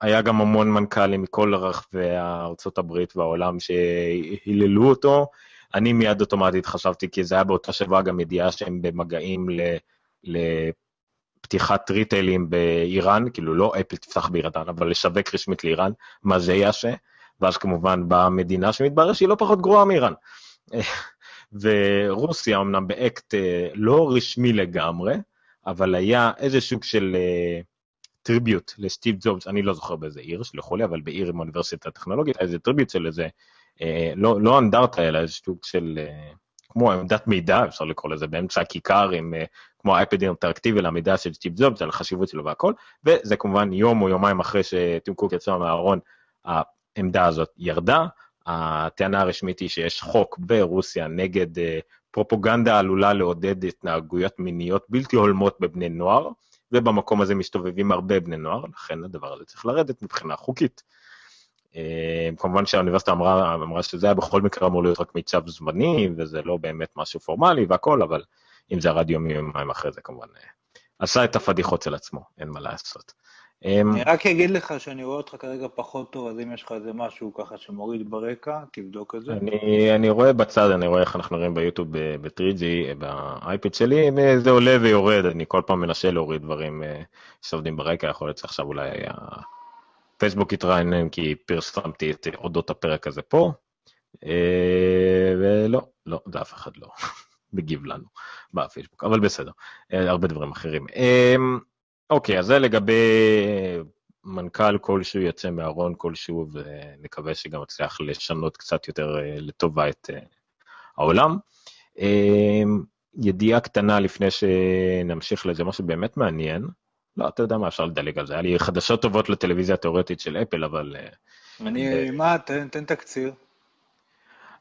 היה גם המון מנכ"לים מכל רחבי ארצות הברית והעולם שהיללו אותו. אני מיד אוטומטית חשבתי, כי זה היה באותה שבוע גם ידיעה שהם במגעים ל... לפתיחת ריטיילים באיראן, כאילו לא אפל תפתח באיראן, אבל לשווק רשמית לאיראן, מה זה יעשה? ואז כמובן באה מדינה שמתברר שהיא לא פחות גרועה מאיראן. ורוסיה אמנם באקט אה, לא רשמי לגמרי, אבל היה איזה סוג של tribute לסטיב ג'ובס, אני לא זוכר באיזה עיר, שלחו לי, אבל בעיר עם אוניברסיטה הטכנולוגית, איזה tribute של איזה, uh, לא, לא אנדרטה, אלא איזה סוג של, uh, כמו עמדת מידע, אפשר לקרוא לזה, באמצע הכיכר עם uh, כמו האייפד אינטראקטיבי למידע של סטיב ג'ובס, על החשיבות שלו והכל, וזה כמובן יום או יומיים אחרי שטים קוק יצא מהארון, העמדה הזאת ירדה. הטענה הרשמית היא שיש חוק ברוסיה נגד פרופוגנדה עלולה לעודד התנהגויות מיניות בלתי הולמות בבני נוער, ובמקום הזה מסתובבים הרבה בני נוער, לכן הדבר הזה צריך לרדת מבחינה חוקית. Uh, כמובן שהאוניברסיטה אמרה, אמרה שזה היה בכל מקרה אמור להיות רק מיצב זמני, וזה לא באמת משהו פורמלי והכל, אבל אם זה ירד יום יומיים אחרי זה כמובן, אה, עשה את הפדיחות של עצמו, אין מה לעשות. אמ, אני רק אגיד לך שאני רואה אותך כרגע פחות טוב, אז אם יש לך איזה משהו ככה שמוריד ברקע, תבדוק את זה. אני, אני רואה בצד, אני רואה איך אנחנו רואים ביוטיוב ב-3G, באייפד שלי, זה עולה ויורד, אני כל פעם מנסה להוריד דברים אה, שעובדים ברקע, יכול להיות שעכשיו אולי הפייסבוק יתראיין כי פרסמתי את אודות הפרק הזה פה, אה, ולא, לא, זה אף אחד לא. מגיב לנו בפייסבוק, אבל בסדר, אה, הרבה דברים אחרים. אוקיי, אז זה לגבי מנכ"ל כלשהו יוצא מהארון כלשהו, ונקווה שגם יצליח לשנות קצת יותר אה, לטובה את אה, העולם. ידיעה קטנה לפני שנמשיך לזה, משהו באמת מעניין. לא, אתה יודע מה, אפשר לדלג על זה. היה לי חדשות טובות לטלוויזיה התיאורטית של אפל, אבל... אני, מה, תן, תן תקציר.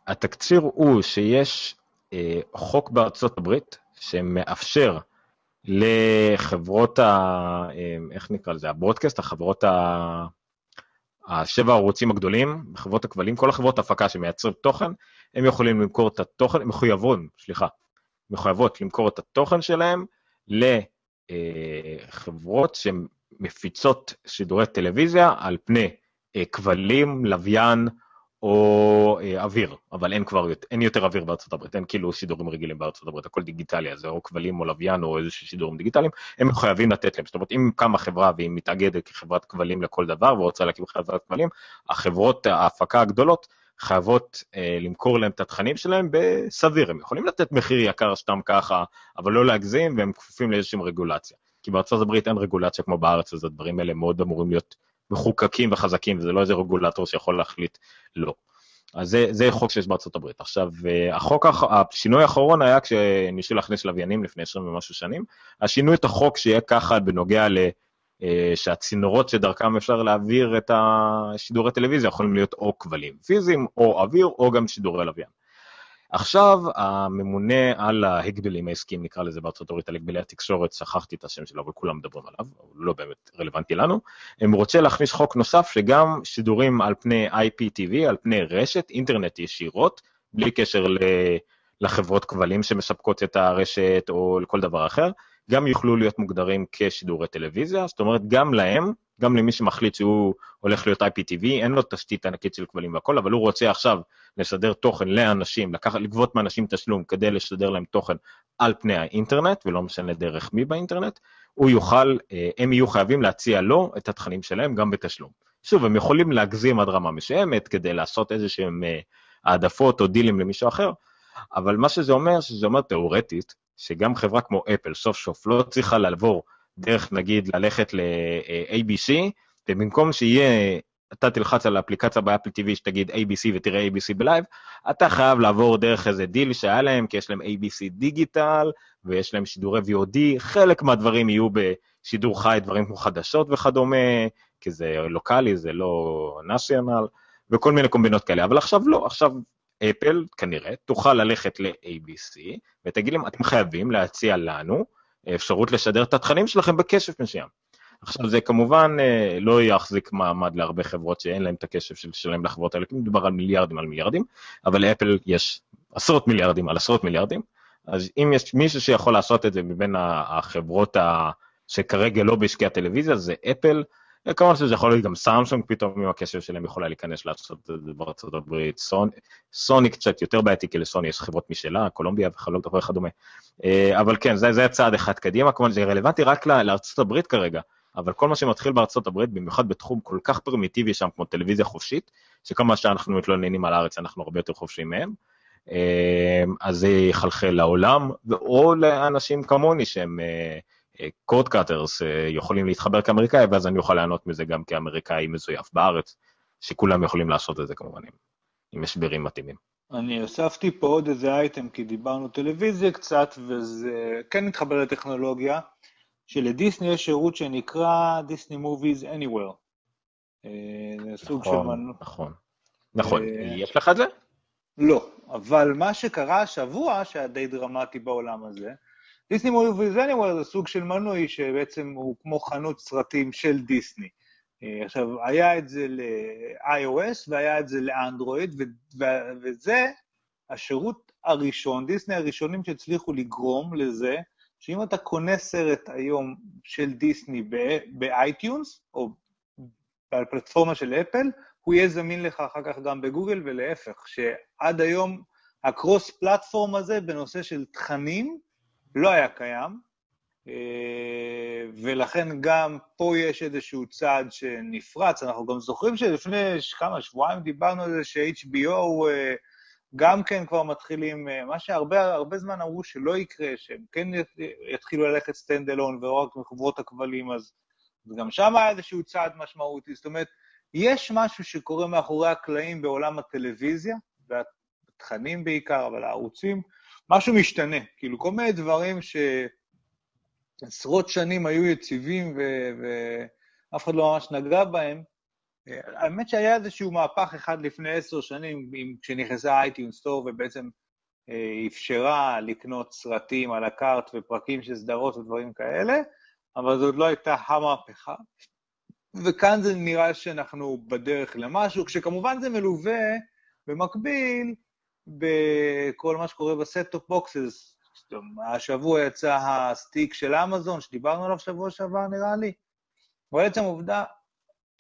התקציר הוא שיש אה, חוק בארצות הברית שמאפשר לחברות ה... אה, איך נקרא לזה? הברודקאסט, החברות ה... השבע הערוצים הגדולים, חברות הכבלים, כל החברות ההפקה שמייצרים תוכן, הם יכולים למכור את התוכן, הם מחויבים, סליחה, מחויבות למכור את התוכן שלהם לחברות שמפיצות שידורי טלוויזיה על פני אה, כבלים, לוויין, או אה, אוויר, אבל אין כבר, אין יותר אוויר בארצות הברית, אין כאילו שידורים רגילים בארצות הברית, הכל דיגיטלי, אז זה או כבלים או לוויין או איזה שידורים דיגיטליים, הם חייבים לתת להם. זאת אומרת, אם קמה חברה והיא מתאגדת כחברת כבלים לכל דבר ורוצה להקים חברת כבלים, החברות ההפקה הגדולות חייבות אה, למכור להם את התכנים שלהם בסביר, הם יכולים לתת מחיר יקר סתם ככה, אבל לא להגזים, והם כפופים לאיזושהי רגולציה. כי בארצות הברית אין רגולציה כמו בארץ, אז הדברים האלה מאוד אמורים להיות מחוקקים וחזקים, וזה לא איזה רגולטור שיכול להחליט לא. אז זה, זה חוק שיש בארצות הברית. עכשיו, החוק, השינוי האחרון היה כשניסו להכניס לוויינים לפני 20 ומשהו שנים, השינוי את החוק שיהיה ככה בנוגע ל... אה, שהצינורות שדרכם אפשר להעביר את השידורי טלוויזיה יכולים להיות או כבלים פיזיים, או אוויר, או גם שידורי לוויין. עכשיו הממונה על ההגבלים העסקיים, נקרא לזה בארצות הברית, על הגבלי התקשורת, שכחתי את השם שלו, אבל כולם מדברים עליו, הוא לא באמת רלוונטי לנו, הם רוצה להכניס חוק נוסף שגם שידורים על פני IPTV, על פני רשת, אינטרנט ישירות, בלי קשר לחברות כבלים שמספקות את הרשת או לכל דבר אחר, גם יוכלו להיות מוגדרים כשידורי טלוויזיה, זאת אומרת, גם להם, גם למי שמחליט שהוא הולך להיות IPTV, אין לו תשתית ענקית של כבלים והכל, אבל הוא רוצה עכשיו לשדר תוכן לאנשים, לקחת, לגבות מאנשים תשלום כדי לשדר להם תוכן על פני האינטרנט, ולא משנה דרך מי באינטרנט, הוא יוכל, אה, הם יהיו חייבים להציע לו את התכנים שלהם גם בתשלום. שוב, הם יכולים להגזים עד רמה מסוימת כדי לעשות איזה שהם אה, העדפות או דילים למישהו אחר, אבל מה שזה אומר, שזה אומר תאורטית, שגם חברה כמו אפל סוף סוף לא צריכה לעבור דרך נגיד ללכת ל-ABC, ובמקום שיהיה, אתה תלחץ על האפליקציה באפל TV שתגיד ABC ותראה ABC ב live, אתה חייב לעבור דרך איזה דיל שהיה להם, כי יש להם ABC digital, ויש להם שידורי VOD, חלק מהדברים יהיו בשידור חי, דברים כמו חדשות וכדומה, כי זה לוקאלי, זה לא national, וכל מיני קומבינות כאלה, אבל עכשיו לא, עכשיו אפל כנראה תוכל ללכת ל-ABC ותגיד להם, אתם חייבים להציע לנו אפשרות לשדר את התכנים שלכם בכסף מסוים. עכשיו זה כמובן אה, לא יחזיק מעמד להרבה חברות שאין להם את הכסף של לשלם לחברות האלה, כי מדובר על מיליארדים על מיליארדים, אבל לאפל יש עשרות מיליארדים על עשרות מיליארדים, אז אם יש מישהו שיכול לעשות את זה מבין החברות. שכרגע לא בעסקי הטלוויזיה, זה אפל, כמובן שזה יכול להיות גם סמסונג פתאום עם הקשר שלהם יכולה להיכנס לעשות את זה בארצות הברית, סוני, סוני קצת יותר בעייתי כי לסוני יש חברות משלה, קולומביה וכדומה, אה, אבל כן זה, זה צעד אחד קדימה, כמובן זה רלוונטי רק לארצות הברית כרגע, אבל כל מה שמתחיל בארצות הברית, במיוחד בתחום כל כך פרימיטיבי שם כמו טלוויזיה חופשית, שכמה שאנחנו מתלוננים על הארץ אנחנו הרבה יותר חופשיים מהם, אה, אז זה יחלחל לעולם, או לאנשים כמוני שהם אה, קוד קאטרס אה, יכולים להתחבר כאמריקאי, ואז אני אוכל ליהנות מזה גם כאמריקאי מזויף בארץ, שכולם יכולים לעשות את זה כמובן עם משברים מתאימים. אני הוספתי פה עוד איזה אייטם, כי דיברנו טלוויזיה קצת, וזה כן מתחבר לטכנולוגיה, שלדיסני יש שירות שנקרא דיסני מוביז Anywhere. אה, זה סוג של... נכון, נכון. נכון, אה, יש לך את זה? לא, אבל מה שקרה השבוע, שהיה די דרמטי בעולם הזה, Disney Movies Anywhere זה סוג של מנוי שבעצם הוא כמו חנות סרטים של דיסני. אה, עכשיו, היה את זה ל-iOS והיה את זה לאנדרואיד, וזה השירות הראשון, דיסני הראשונים שהצליחו לגרום לזה, שאם אתה קונה סרט היום של דיסני באייטיונס, או בפלטפורמה של אפל, הוא יהיה זמין לך אחר כך גם בגוגל ולהפך, שעד היום ה cross platform הזה בנושא של תכנים, לא היה קיים, אה, ולכן גם פה יש איזשהו צעד שנפרץ. אנחנו גם זוכרים שלפני כמה שבועיים דיברנו על זה ש-HBO אה, גם כן כבר מתחילים, אה, מה שהרבה זמן אמרו שלא יקרה, שהם כן יתחילו ללכת stand alone ולא רק מחברות הכבלים, אז גם שם היה איזשהו צעד משמעותי. זאת אומרת, יש משהו שקורה מאחורי הקלעים בעולם הטלוויזיה, והתכנים בעיקר, אבל הערוצים, משהו משתנה. כאילו, כל מיני דברים שעשרות שנים היו יציבים ואף אחד לא ממש נגע בהם, האמת שהיה איזשהו מהפך אחד לפני עשר שנים, כשנכנסה אייטיון סטור ובעצם אה, אפשרה לקנות סרטים על הקארט ופרקים של סדרות ודברים כאלה, אבל עוד לא הייתה המהפכה. וכאן זה נראה שאנחנו בדרך למשהו, כשכמובן זה מלווה במקביל בכל מה שקורה ב set-top boxes. השבוע יצא הסטיק של אמזון, שדיברנו עליו שבוע שעבר, נראה לי. אבל עצם עובדה,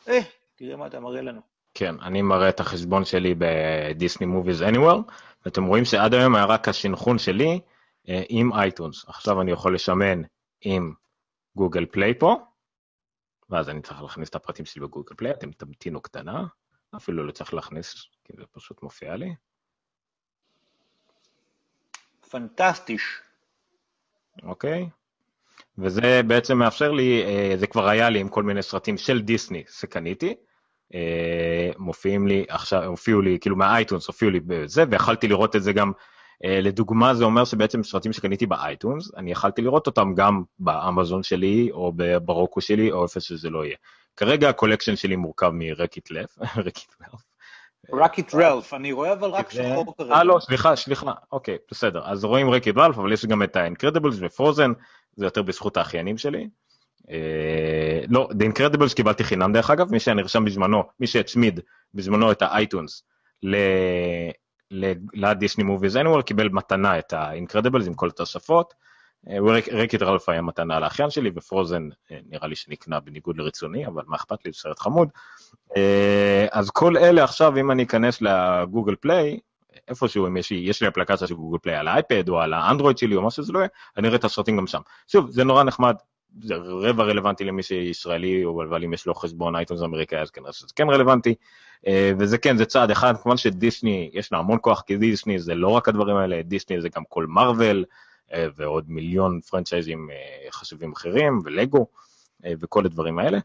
אה, תראה מה אתה מראה לנו. כן, אני מראה את החשבון שלי ב Disney Movies Anywhere, ואתם רואים שעד היום היה רק החשבון שלי אה, עם אייטונס. עכשיו אני יכול לסמן עם גוגל פליי פה, ואז אני צריך להכניס את הפרטים שלי בגוגל פליי, אתם תמתינו קטנה, אפילו לא צריך להכניס, כי זה פשוט מופיע לי. fantastisch. אוקיי? וזה בעצם מאפשר לי, אה, זה כבר היה לי עם כל מיני סרטים של דיסני שקניתי, אה, מופיעים לי עכשיו, הופיעו לי, כאילו מהאייטונס הופיעו לי בזה, ויכלתי לראות את זה גם, אה, לדוגמה זה אומר שבעצם סרטים שקניתי באייטונס, אני יכלתי לראות אותם גם באמזון שלי, או ברוקו שלי, או איפה שזה לא יהיה. כרגע ה collection שלי מורכב מ Wreck-It Ralph, Wreck-It Ralph, Wreck-It Ralph, אני רואה אבל רק שחור כרגע. אה, לא, סליחה, סליחה, אוקיי, בסדר. אז רואים Wreck-It Ralph, אבל יש גם את ה Incredibles ו Frozen, זה יותר בזכות האחיינים שלי. אה, לא, The Incredibles קיבלתי חינם דרך אגב, מי שנרשם בזמנו, מי שהצמיד בזמנו את האייטונס ל Disney Movies Anywhere, קיבל מתנה את ה-Incredibles עם כל התוספות, Wreck-It Ralph היה מתנה לאחיין שלי, ו Frozen נראה לי שנקנה בניגוד לרצוני, אבל מה אכפת לי, זה סרט חמוד. אז כל אלה עכשיו, אם אני אכנס לגוגל פליי, איפשהו, אם יש לי, יש לי אפליקציה של גוגל פליי על האייפד או על האנדרואיד שלי או מה שזה לא יהיה, אני אראה את הסרטים גם שם. שוב, זה נורא נחמד, זה רבע רלוונטי למי שישראלי, אבל אם יש לו חשבון אייטונס אמריקאי, אז כנראה שזה כן רלוונטי. וזה כן, זה צעד אחד, כמובן שדיסני, יש לה המון כוח, כי דיסני זה לא רק הדברים האלה, דיסני זה גם כל מרוויל, ועוד מיליון פרנצ'ייזים חשובים אחרים, ולגו, וכל הדברים האלה.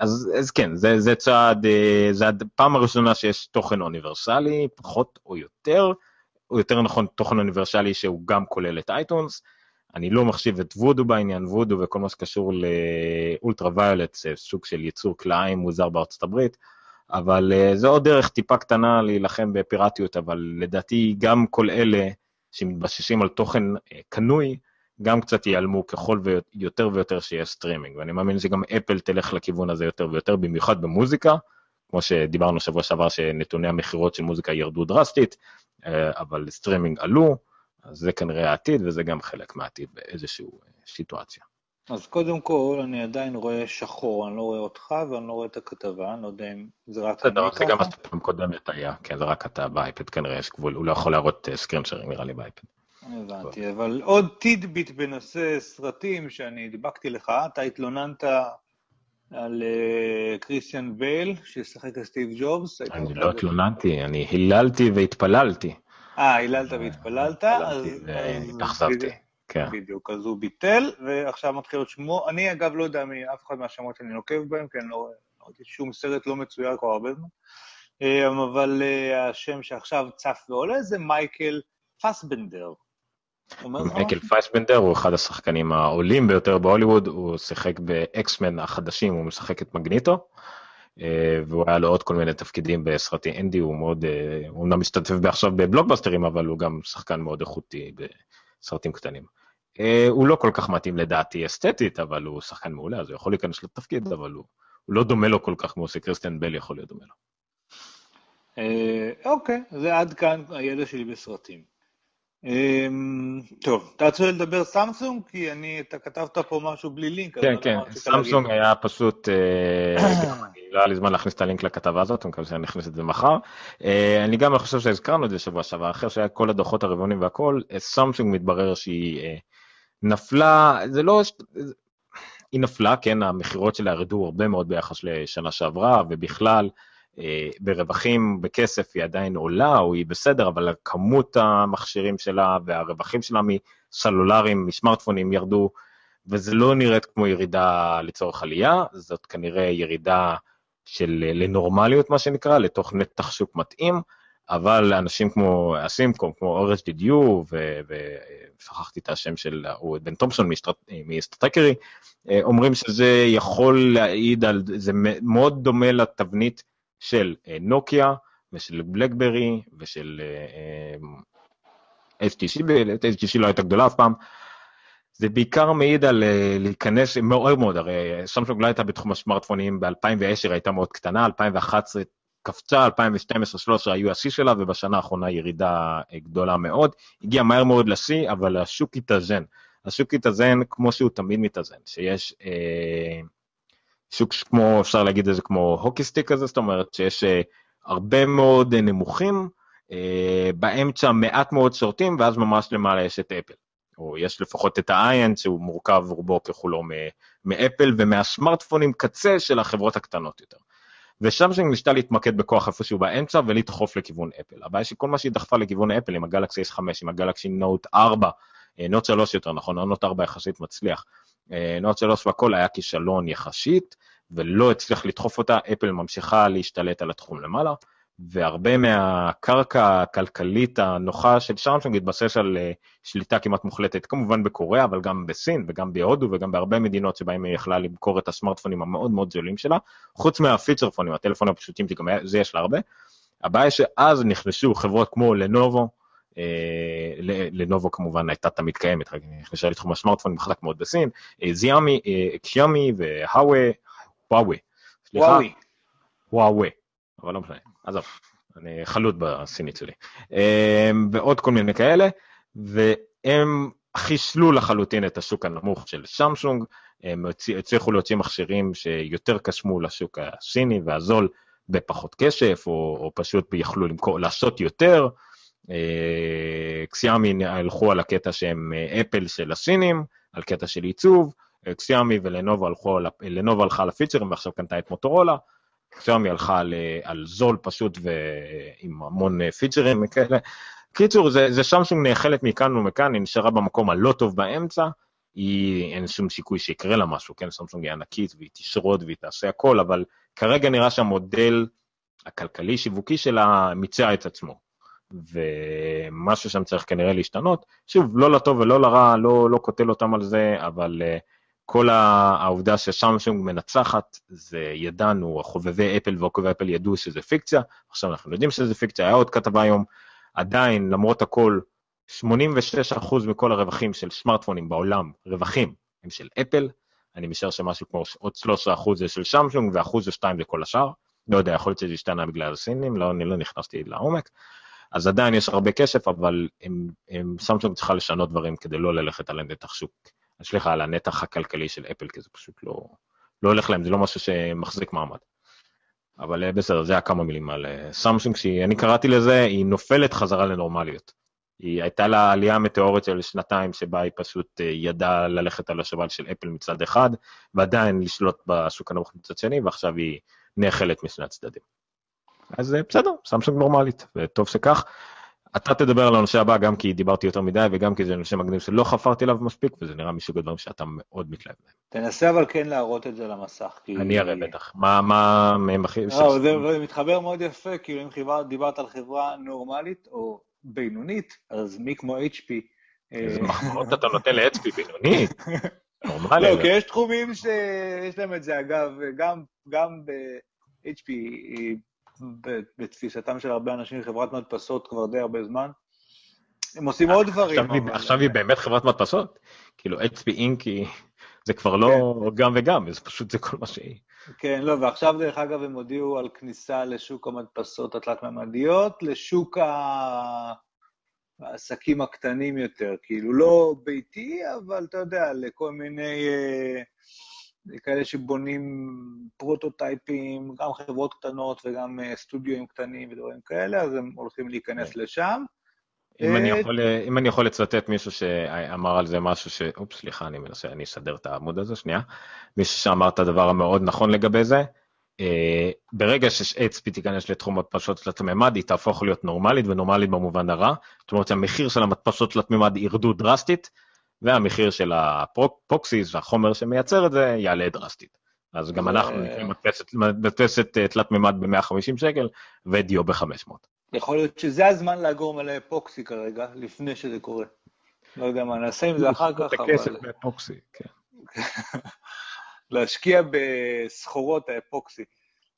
אז, אז כן, זה, זה צעד, זה הפעם הראשונה שיש תוכן אוניברסלי, פחות או יותר, או יותר נכון תוכן אוניברסלי שהוא גם כולל את אייטונס. אני לא מחשיב את וודו בעניין, וודו וכל מה שקשור לאולטרה ויולט, זה סוג של יצור כלאיים מוזר בארצות הברית, אבל זה עוד דרך טיפה קטנה להילחם בפיראטיות, אבל לדעתי גם כל אלה שמתבססים על תוכן קנוי, גם קצת ייעלמו ככל ויותר ויותר שיהיה סטרימינג, ואני מאמין שגם אפל תלך לכיוון הזה יותר ויותר, במיוחד במוזיקה, כמו שדיברנו שבוע שעבר שנתוני המכירות של מוזיקה ירדו דרסטית, אבל סטרימינג עלו, אז זה כנראה העתיד, וזה גם חלק מהעתיד באיזושהי סיטואציה. אז קודם כל, אני עדיין רואה שחור, אני לא רואה אותך ואני לא רואה את הכתבה, אני לא יודע אם זה רק ככה. זה גם הפעם קודמת היה, כן, זה רק אתה באייפד, כנראה יש גבול, הוא לא יכול להראות screen share-ים נראה לי באייפד. הבנתי, אבל עוד tidbit בנושא סרטים שאני הדבקתי לך, אתה התלוננת על קריסטיאן בייל, שישחק על סטיב ג'ובס. אני לא התלוננתי, אני היללתי והתפללתי. אה, היללת והתפללת, אז... התאכזבתי, כן. בדיוק, אז הוא ביטל, ועכשיו מתחיל להיות שמו. אני אגב לא יודע מאף אחד מהשמות שאני נוקב בהם, כי אני לא ראיתי שום סרט לא מצויר כבר הרבה זמן. אבל השם שעכשיו צף ועולה זה מייקל פסבנדר. מייקל פסבנדר הוא אחד השחקנים העולים ביותר בהוליווד, הוא שיחק ב X-Men החדשים, הוא משחק את מגניטו, והוא היה לו עוד כל מיני תפקידים בסרטי אינדי, הוא מאוד, הוא אומנם משתתף עכשיו בבלוקבאסטרים, אבל הוא גם שחקן מאוד איכותי בסרטים קטנים. הוא לא כל כך מתאים לדעתי אסתטית, אבל הוא שחקן מעולה, אז הוא יכול להיכנס לתפקיד, אבל הוא, הוא לא דומה לו כל כך כמו שקריסטיאן בל יכול להיות דומה לו. אוקיי, זה עד כאן הידע שלי בסרטים. טוב, אתה רוצה לדבר סמסונג? כי אני, אתה כתבת פה משהו בלי לינק. כן, כן, סמסונג היה פשוט, לא היה לי זמן להכניס את הלינק לכתבה הזאת, אני מקווה שאני אכניס את זה מחר. אני גם חושב שהזכרנו את זה שבוע שעבר, אחרי שהיה כל הדוחות הרבעונים והכל, סמסונג מתברר שהיא נפלה, זה לא, היא נפלה, כן, המכירות שלה ירדו הרבה מאוד ביחס לשנה שעברה, ובכלל, ברווחים, בכסף היא עדיין עולה, או היא בסדר, אבל כמות המכשירים שלה והרווחים שלה מסלולריים, מסמארטפונים ירדו, וזה לא נראית כמו ירידה לצורך עלייה, זאת כנראה ירידה של לנורמליות, מה שנקרא, לתוך נתח שוק מתאים, אבל לאנשים כמו אסימקום, כמו אורג' דידיו, ושכחתי את השם של בן תומפסון מאסטרטקרי, אומרים שזה יכול להעיד על, זה מאוד דומה לתבנית של נוקיה ושל בלקברי ושל HTC, HTC לא הייתה גדולה אף פעם, זה בעיקר מעיד על להיכנס מאוד מאוד, הרי סמסונג לא הייתה בתחום הסמארטפונים, ב-2010 הייתה מאוד קטנה, 2011 קפצה, 2012-2013 היו השיא שלה, ובשנה האחרונה ירידה גדולה מאוד, הגיעה מהר מאוד לשיא, אבל השוק התאזן. השוק התאזן כמו שהוא תמיד מתאזן, שיש... אה, שוק כמו, אפשר להגיד את זה כמו הוקיסטיק כזה, זאת אומרת שיש הרבה מאוד נמוכים, באמצע מעט מאוד שורטים, ואז ממש למעלה יש את אפל. או יש לפחות את ה-iN שהוא מורכב רובו ככולו מאפל ומהסמארטפונים קצה של החברות הקטנות יותר. ושמסונג ניסתה להתמקד בכוח איפשהו באמצע ולדחוף לכיוון אפל. הבעיה שכל מה שהיא דחפה לכיוון אפל עם הגלקסי S5, עם הגלקסי נוט 4, נוט 3 יותר נכון, נוט 4 יחסית מצליח, נוט 3 והכל היה כישלון יחסית, ולא הצליח לדחוף אותה, אפל ממשיכה להשתלט על התחום למעלה, והרבה מהקרקע הכלכלית הנוחה של סמסונג התבסס על שליטה כמעט מוחלטת, כמובן בקוריאה, אבל גם בסין וגם בהודו וגם בהרבה מדינות שבהם היא יכלה למכור את הסמארטפונים המאוד מאוד זולים שלה, חוץ מהפיצ'רפונים, הטלפונים הפשוטים שגם זה יש לה הרבה. הבעיה שאז נכנסו חברות כמו לנובו, לנובו כמובן הייתה תמיד קיימת, נכנסה לתחום הסמארטפונים חזק מאוד בסין, זיאמי, קיאמי והוואי, וואוי, סליחה, וואוי, אבל לא משנה, עזוב, אני חלוט בסינית שלי, ועוד כל מיני כאלה, והם חיסלו לחלוטין את השוק הנמוך של סמסונג, הם הצליחו להוציא מכשירים שיותר קשמו לשוק הסיני והזול בפחות כסף, או, או פשוט יכלו למכור, לעשות יותר. קסיאמי הלכו על הקטע שהם אפל של הסינים, על קטע של עיצוב, קסיאמי ולנובה הלכו, לנובה הלכה על הפיצ'רים ועכשיו קנתה את מוטורולה, קסיאמי הלכה על, על זול פשוט ועם המון פיצ'רים כאלה. קיצור, זה, זה סמסונג נאכלת מכאן ומכאן, היא נשארה במקום הלא טוב באמצע, היא, אין שום סיכוי שיקרה לה משהו, כן, סמסונג היא ענקית והיא תשרוד והיא תעשה הכל, אבל כרגע נראה שהמודל הכלכלי-שיווקי שלה מיצע את עצמו. ומשהו שם צריך כנראה להשתנות. שוב, לא לטוב ולא לרע, לא, לא קוטל אותם על זה, אבל uh, כל העובדה שסמסונג מנצחת, זה ידענו, חובבי אפל ועוקבי אפל ידעו שזה פיקציה, עכשיו אנחנו יודעים שזה פיקציה, היה עוד כתבה היום, עדיין, למרות הכל, 86% מכל הרווחים של סמארטפונים בעולם, רווחים, הם של אפל, אני משער שמשהו כמו עוד 13% זה של סמסונג ואחוז או שתיים לכל השאר. לא יודע, יכול להיות שזה השתנה בגלל הסינים, לא, אני לא נכנסתי לעומק. אז עדיין יש הרבה כסף, אבל הם, הם, סמסונג צריכה לשנות דברים כדי לא ללכת על הנתח שוק, סליחה, על הנתח הכלכלי של אפל, כי זה פשוט לא, לא הולך להם, זה לא משהו שמחזיק מעמד. אבל אה, בסדר, זה היה כמה מילים על אה, סמסונג, שאני קראתי לזה, היא נופלת חזרה לנורמליות. היא הייתה לה עלייה מטאורית של שנתיים שבה היא פשוט אה, ידעה ללכת על השבל של אפל מצד אחד, ועדיין לשלוט בשוק הנמוך מצד שני, ועכשיו היא נאכלת משני הצדדים. אז בסדר, סמסונג נורמלית, וטוב שכך. אתה תדבר על הנושא הבא גם כי דיברתי יותר מדי וגם כי זה נושא מגניב שלא חפרתי עליו מספיק וזה נראה מסוג הדברים שאתה מאוד מתלהב מהם. תנסה אבל כן להראות את זה למסך. כי... אני אראה בטח. מה, מה מהם הכי... לא, זה מתחבר מאוד יפה, כאילו אם חברה, דיברת על חברה נורמלית או בינונית, אז מי כמו HP... איזה מחמאות אתה נותן ל-HP בינונית? נורמלי. לא, כי יש תחומים שיש להם את זה, אגב, גם ב-HP בתפיסתם של הרבה אנשים, חברת מדפסות כבר די הרבה זמן. הם עושים עוד דברים. עכשיו היא באמת חברת מדפסות? כאילו, HP אינקי, זה כבר לא כן. גם וגם, זה פשוט זה כל מה שהיא. כן, לא, ועכשיו דרך אגב הם הודיעו על כניסה לשוק המדפסות התלת-ממדיות, לשוק העסקים הקטנים יותר, כאילו לא ביתי, אבל אתה יודע, לכל מיני... אה, כאלה שבונים פרוטוטייפים, גם חברות קטנות וגם אה, סטודיו קטנים ודברים כאלה, אז הם הולכים להיכנס כן. לשם. אם אני, אה, יכול, אם אני יכול לצטט מישהו שאמר על זה משהו ש... אופס, סליחה, אני מנסה, אני אסדר את העמוד הזה, שנייה. מישהו שאמר את הדבר המאוד נכון לגבי זה. אה, ברגע ש-HP תיכנס לתחום הדפשות תלת מימד, היא תהפוך להיות נורמלית, ונורמלית במובן הרע. זאת אומרת שהמחיר של המדפשות תלת מימד ירדו דרסטית, והמחיר של הפוקסיס והחומר שמייצר את זה יעלה דרסטית. אז גם אנחנו נקראים מדפסת תלת מימד ב-150 שקל ודיו ב-500. יכול להיות שזה הזמן לאגור מלא אפוקסי כרגע, לפני שזה קורה. לא יודע מה, נעשה עם זה אחר כך, אבל... הכסף באפוקסי, כן. להשקיע בסחורות האפוקסי.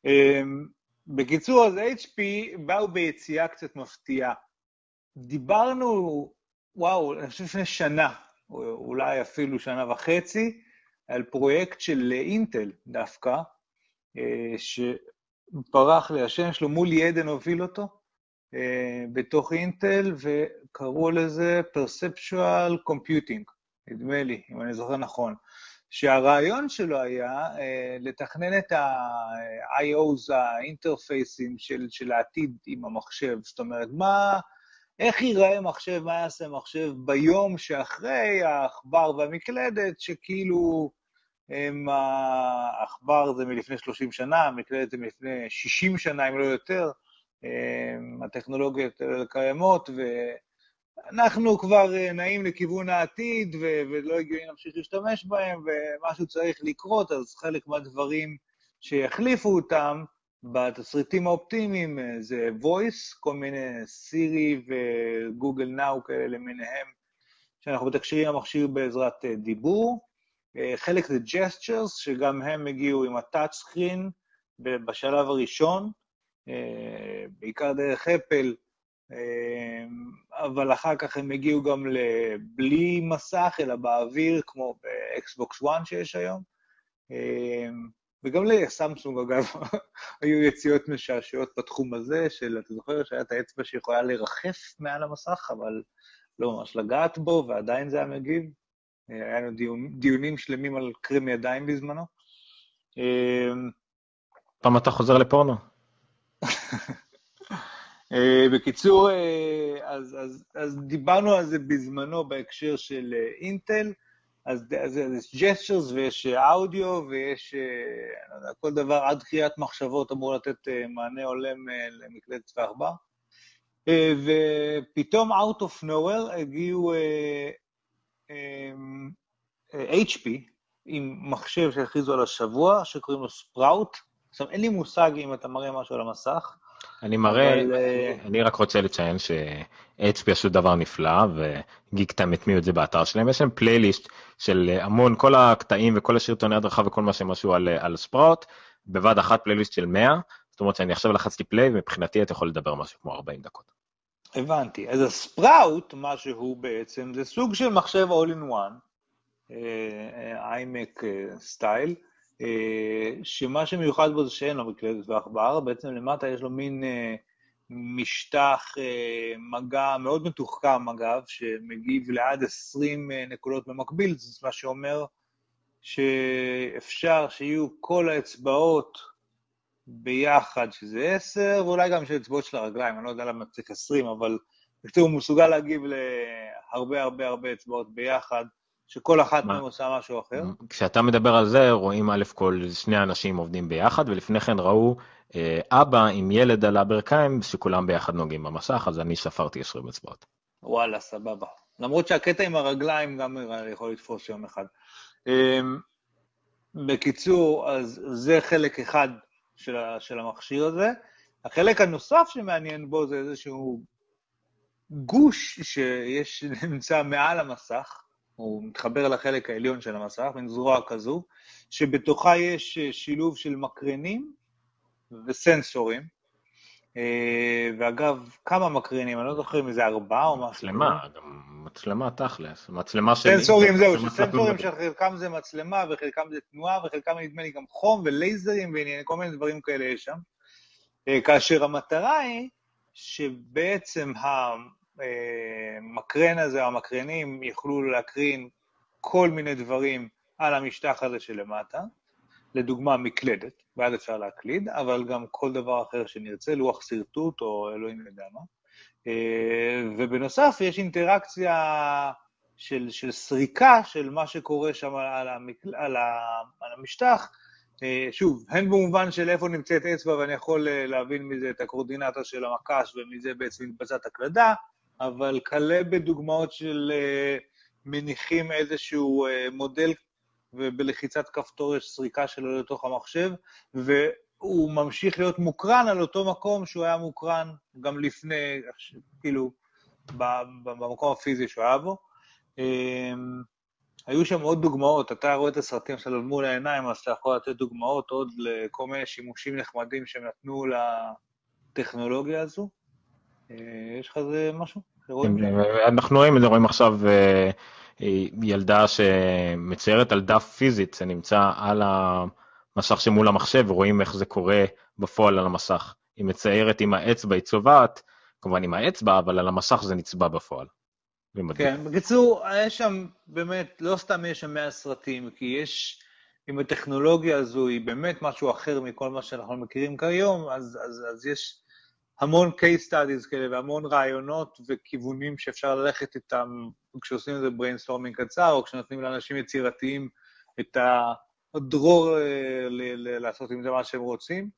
אמ, בקיצור, אז HP באו ביציאה קצת מפתיעה. דיברנו, וואו, אני חושב לפני שנה, אולי אפילו שנה וחצי, על פרויקט של אינטל דווקא, אה, שברח לי השם שלו, מולי עדן הוביל אותו אה, בתוך אינטל, וקראו לזה Perceptual Computing, נדמה לי, אם אני זוכר נכון. שהרעיון שלו היה אה, לתכנן את ה-IOs, האינטרפייסים של, של העתיד עם המחשב. זאת אומרת, מה, איך ייראה מחשב, מה יעשה מחשב ביום שאחרי העכבר והמקלדת, שכאילו הם, העכבר זה מלפני 30 שנה, המקלדת זה מלפני 60 שנה, אם לא יותר, הטכנולוגיות קיימות, ואנחנו כבר אה, נעים לכיוון העתיד, ו- ולא הגיוני להמשיך להשתמש בהם, ומשהו צריך לקרות, אז חלק מהדברים שיחליפו אותם, בתסריטים האופטימיים אה, זה voice, כל מיני סירי וגוגל נאו כאלה למיניהם, שאנחנו מתקשרים למכשיר בעזרת אה, דיבור. אה, חלק זה gestures, שגם הם הגיעו עם ה touch screen בשלב הראשון, בעיקר דרך אפל, אבל אחר כך הם הגיעו גם לבלי מסך, אלא באוויר, כמו באקסבוקס 1 שיש היום. וגם לסמסונג, אגב, היו יציאות משעשעות בתחום הזה, של, אתה זוכר שהיה את האצבע שיכולה לרחף מעל המסך, אבל לא ממש לגעת בו, ועדיין זה היה מגיב. היה לנו דיון, דיונים שלמים על קרם ידיים בזמנו. פעם אתה חוזר לפורנו? בקיצור, אז, אז, אז דיברנו על זה בזמנו בהקשר של אינטל, אז, אז, אז יש gestures ויש אודיו ויש, לא יודע, כל דבר עד קריאת מחשבות אמור לתת מענה הולם למקלדת צבא עכבר. ופתאום, out of nowhere, הגיעו HP עם מחשב שהכריזו על השבוע, שקוראים לו ספראוט. עכשיו, אין לי מושג אם אתה מראה משהו על המסך. אני מראה, אבל... אני רק רוצה לציין ש-HP עשו דבר נפלא, וגיק-טיים הטמיעו את זה באתר שלהם. יש להם פלייליסט של המון, כל הקטעים וכל השרטוני הדרכה וכל מה שהם עשו על, על ספראוט, בבת אחת פלייליסט של 100, זאת אומרת שאני עכשיו לחצתי פליי, ומבחינתי אתה יכול לדבר משהו כמו 40 דקות. הבנתי. אז הספראוט, מה שהוא בעצם, זה סוג של מחשב all-in-one, איימק סטייל, שמה שמיוחד בו זה שאין לו מקלדת ועכבר, בעצם למטה יש לו מין משטח מגע מאוד מתוחכם, אגב, שמגיב לעד 20 נקודות במקביל, זה מה שאומר שאפשר שיהיו כל האצבעות ביחד, שזה 10, ואולי גם של אצבעות של הרגליים, אני לא יודע למה צריך 20, אבל בקיצור הוא מסוגל להגיב להרבה הרבה הרבה אצבעות ביחד, שכל אחת מהן עושה משהו אחר. כשאתה מדבר על זה, רואים א' כל שני אנשים עובדים ביחד, ולפני כן ראו אה, אבא עם ילד על הברכיים, שכולם ביחד נוגעים במסך, אז אני ספרתי 20 אצבעות. וואלה, סבבה. למרות שהקטע עם הרגליים גם יכול לתפוס יום אחד. אה, בקיצור, אז זה חלק אחד של, של המכשיר הזה. החלק הנוסף שמעניין בו זה איזשהו גוש שיש, נמצא מעל המסך, הוא מתחבר לחלק העליון של המסך, מין זרוע כזו, שבתוכה יש שילוב של מקרנים וסנסורים. אה, ואגב, כמה מקרנים, אני לא זוכר אם זה ארבעה או משהו. מצלמה, גם מצלמה תכלס, מצלמה של... סנסורים, זהו, סנסורים שחלקם זה מצלמה וחלקם זה תנועה וחלקם נדמה לי גם חום ולייזרים וכל מיני דברים כאלה יש שם. אה, כאשר המטרה היא שבעצם המקרן הזה, המקרנים, יוכלו להקרין כל מיני דברים על המשטח הזה שלמטה, לדוגמה מקלדת, ואז אפשר להקליד, אבל גם כל דבר אחר שנרצה, לוח שרטוט או אלוהים יודע מה. אה, ובנוסף, יש אינטראקציה של, של סריקה של מה שקורה שם על, המקל, על, ה, על המשטח. אה, שוב, הן במובן של איפה נמצאת אצבע, ואני יכול אה, להבין מזה את הקורדינטה של המקש, ומזה בעצם מתבצעת הקלדה, אבל כלה בדוגמאות של מניחים איזשהו מודל, ובלחיצת כפתור יש סריקה שלו לתוך המחשב, ו... הוא ממשיך להיות מוקרן על אותו מקום שהוא היה מוקרן גם לפני, כאילו, במקום הפיזי שהוא היה בו. אמ, היו שם עוד דוגמאות, אתה רואה את הסרטים שלו מול העיניים, אז אתה יכול לתת דוגמאות עוד לכל מיני שימושים נחמדים שהם נתנו לטכנולוגיה הזו. אה, יש לך איזה משהו? כן, אנחנו רואים את זה, רואים עכשיו אה, ילדה שמציירת על דף פיזית, זה נמצא על ה... מסך שמול המחשב ורואים איך זה קורה בפועל על המסך. היא מציירת עם האצבע, היא צובעת, כמובן עם האצבע, אבל על המסך זה נצבע בפועל. כן, בקיצור, יש שם באמת, לא סתם יש שם 100 סרטים, כי יש, אם הטכנולוגיה הזו היא באמת משהו אחר מכל מה שאנחנו מכירים כיום, אז, אז, אז יש המון case studies כאלה והמון רעיונות וכיוונים שאפשר ללכת איתם כשעושים איזה brainstorming קצר, או כשנותנים לאנשים יצירתיים את ה... דרור אה, לעשות עם זה מה שהם רוצים.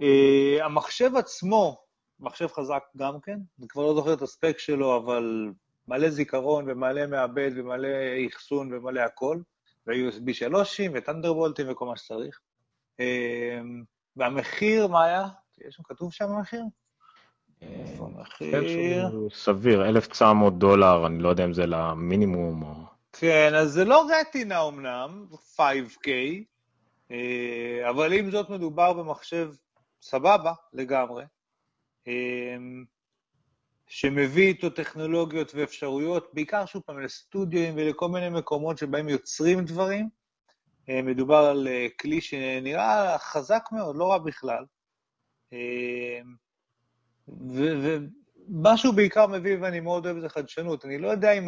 אה, המחשב עצמו, מחשב חזק גם כן, אני כבר לא זוכר את הספק שלו, אבל מלא זיכרון ומלא מעבד ומלא אחסון ומלא הכל, ו-USB 3 וטנדרבולטים וכל מה שצריך. אה, והמחיר, מה היה? יש שם כתוב שם המחיר? איפה המחיר? סביר, 1,900 דולר, אני לא יודע אם זה למינימום או... כן, אז זה לא רטינה אמנם, 5K, אה, אבל עם זאת מדובר במחשב סבבה לגמרי, אה, שמביא איתו טכנולוגיות ואפשרויות, בעיקר שוב פעם לסטודיואים ולכל מיני מקומות שבהם יוצרים דברים. אה, מדובר על כלי שנראה חזק מאוד, לא רע בכלל. משהו בעיקר מביא, ואני מאוד אוהב, זה חדשנות. אני לא יודע אם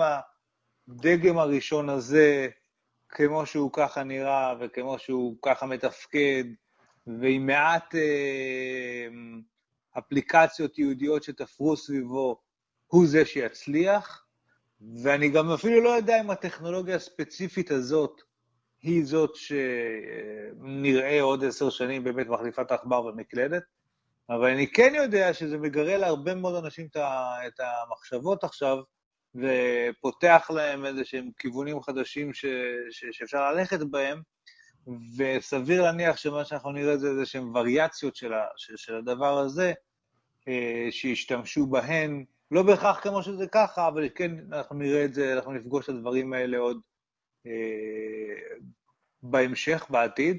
הדגם הראשון הזה, כמו שהוא ככה נראה, וכמו שהוא ככה מתפקד, ועם מעט אה, אפליקציות יהודיות שתפרו סביבו, הוא זה שיצליח, ואני גם אפילו לא יודע אם הטכנולוגיה הספציפית הזאת היא זאת שנראה עוד עשר שנים באמת מחליפה את העכבר במקלדת, אבל אני כן יודע שזה מגרה להרבה מאוד אנשים את המחשבות עכשיו, ופותח להם איזה שהם כיוונים חדשים ש, ש, שאפשר ללכת בהם, וסביר להניח שמה שאנחנו נראה זה איזה שהם וריאציות של, ה, של, של הדבר הזה, אה, שישתמשו בהן, לא בהכרח כמו שזה ככה, אבל כן, אנחנו נראה את זה, אנחנו נפגוש את הדברים האלה עוד אה, בהמשך, בעתיד.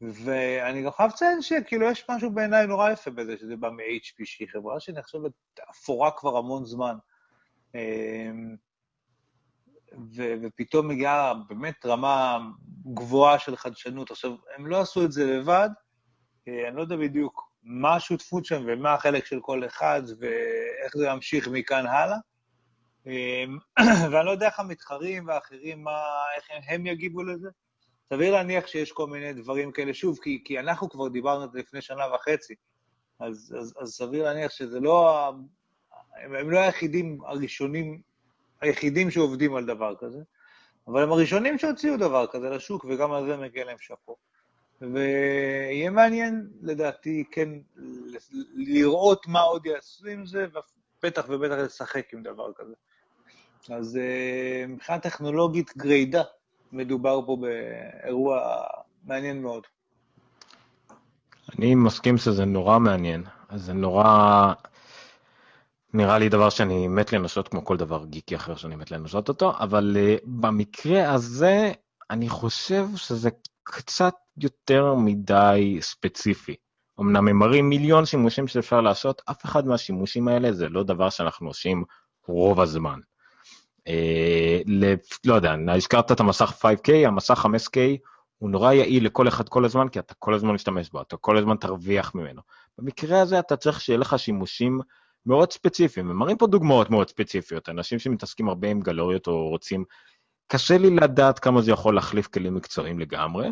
ואני גם חייב לציין שכאילו יש משהו בעיניי נורא יפה בזה, שזה בא מ-HP, שהיא חברה שנחשבת אפורה כבר המון זמן. אמ, ו- ופתאום מגיעה באמת רמה גבוהה של חדשנות. עכשיו, הם לא עשו את זה לבד, אה, אני לא יודע בדיוק מה השותפות שם ומה החלק של כל אחד ואיך זה ימשיך מכאן הלאה. אמ, ואני לא יודע איך המתחרים והאחרים, מה, איך הם יגיבו לזה. סביר להניח שיש כל מיני דברים כאלה, שוב, כי, כי אנחנו כבר דיברנו על זה לפני שנה וחצי, אז, אז, אז סביר להניח שזה לא... הם, הם לא היחידים הראשונים, היחידים שעובדים על דבר כזה, אבל הם הראשונים שהוציאו דבר כזה לשוק, וגם על זה מגיע להם שאפו. ויהיה מעניין, לדעתי, כן, לראות מה עוד יעשו עם זה, ובטח ובטח לשחק עם דבר כזה. אז אה, מבחינה טכנולוגית גרידא, מדובר פה באירוע מעניין מאוד. אני מסכים שזה נורא מעניין, אז זה נורא... נראה לי דבר שאני מת לנסות כמו כל דבר גיקי אחר שאני מת לנסות אותו, אבל uh, במקרה הזה אני חושב שזה קצת יותר מדי ספציפי. אמנם הם מראים מיליון שימושים שאפשר לעשות, אף אחד מהשימושים האלה זה לא דבר שאנחנו עושים רוב הזמן. אה, לא יודע, הזכרת את המסך 5K, המסך 5K הוא נורא יעיל לכל אחד כל הזמן, כי אתה כל הזמן משתמש בו, אתה כל הזמן תרוויח ממנו. במקרה הזה אתה צריך שיהיה לך שימושים מאוד ספציפיים, הם מראים פה דוגמאות מאוד ספציפיות, אנשים שמתעסקים הרבה עם גלוריות או רוצים, קשה לי לדעת כמה זה יכול להחליף כלים מקצועיים לגמרי.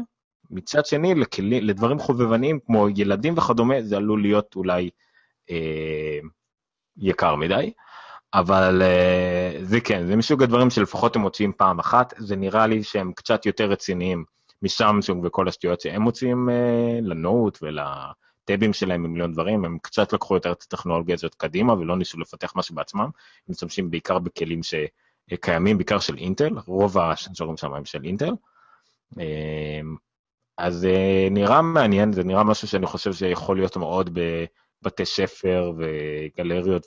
מצד שני, לכלי, לדברים חובבניים כמו ילדים וכדומה, זה עלול להיות אולי אה, יקר מדי. אבל uh, זה כן, זה מסוג הדברים שלפחות הם מוציאים פעם אחת, זה נראה לי שהם קצת יותר רציניים מסמסונג וכל השטויות שהם מוציאים uh, לנוט ולטאבים שלהם במיליון דברים, הם קצת לקחו יותר את הטכנולוגיה הזאת קדימה ולא ניסו לפתח משהו בעצמם, הם משתמשים בעיקר בכלים שקיימים, בעיקר של אינטל, רוב השנזורים שם הם של אינטל. אז uh, נראה מעניין, זה נראה משהו שאני חושב שיכול להיות מאוד. בתי ספר וגלריות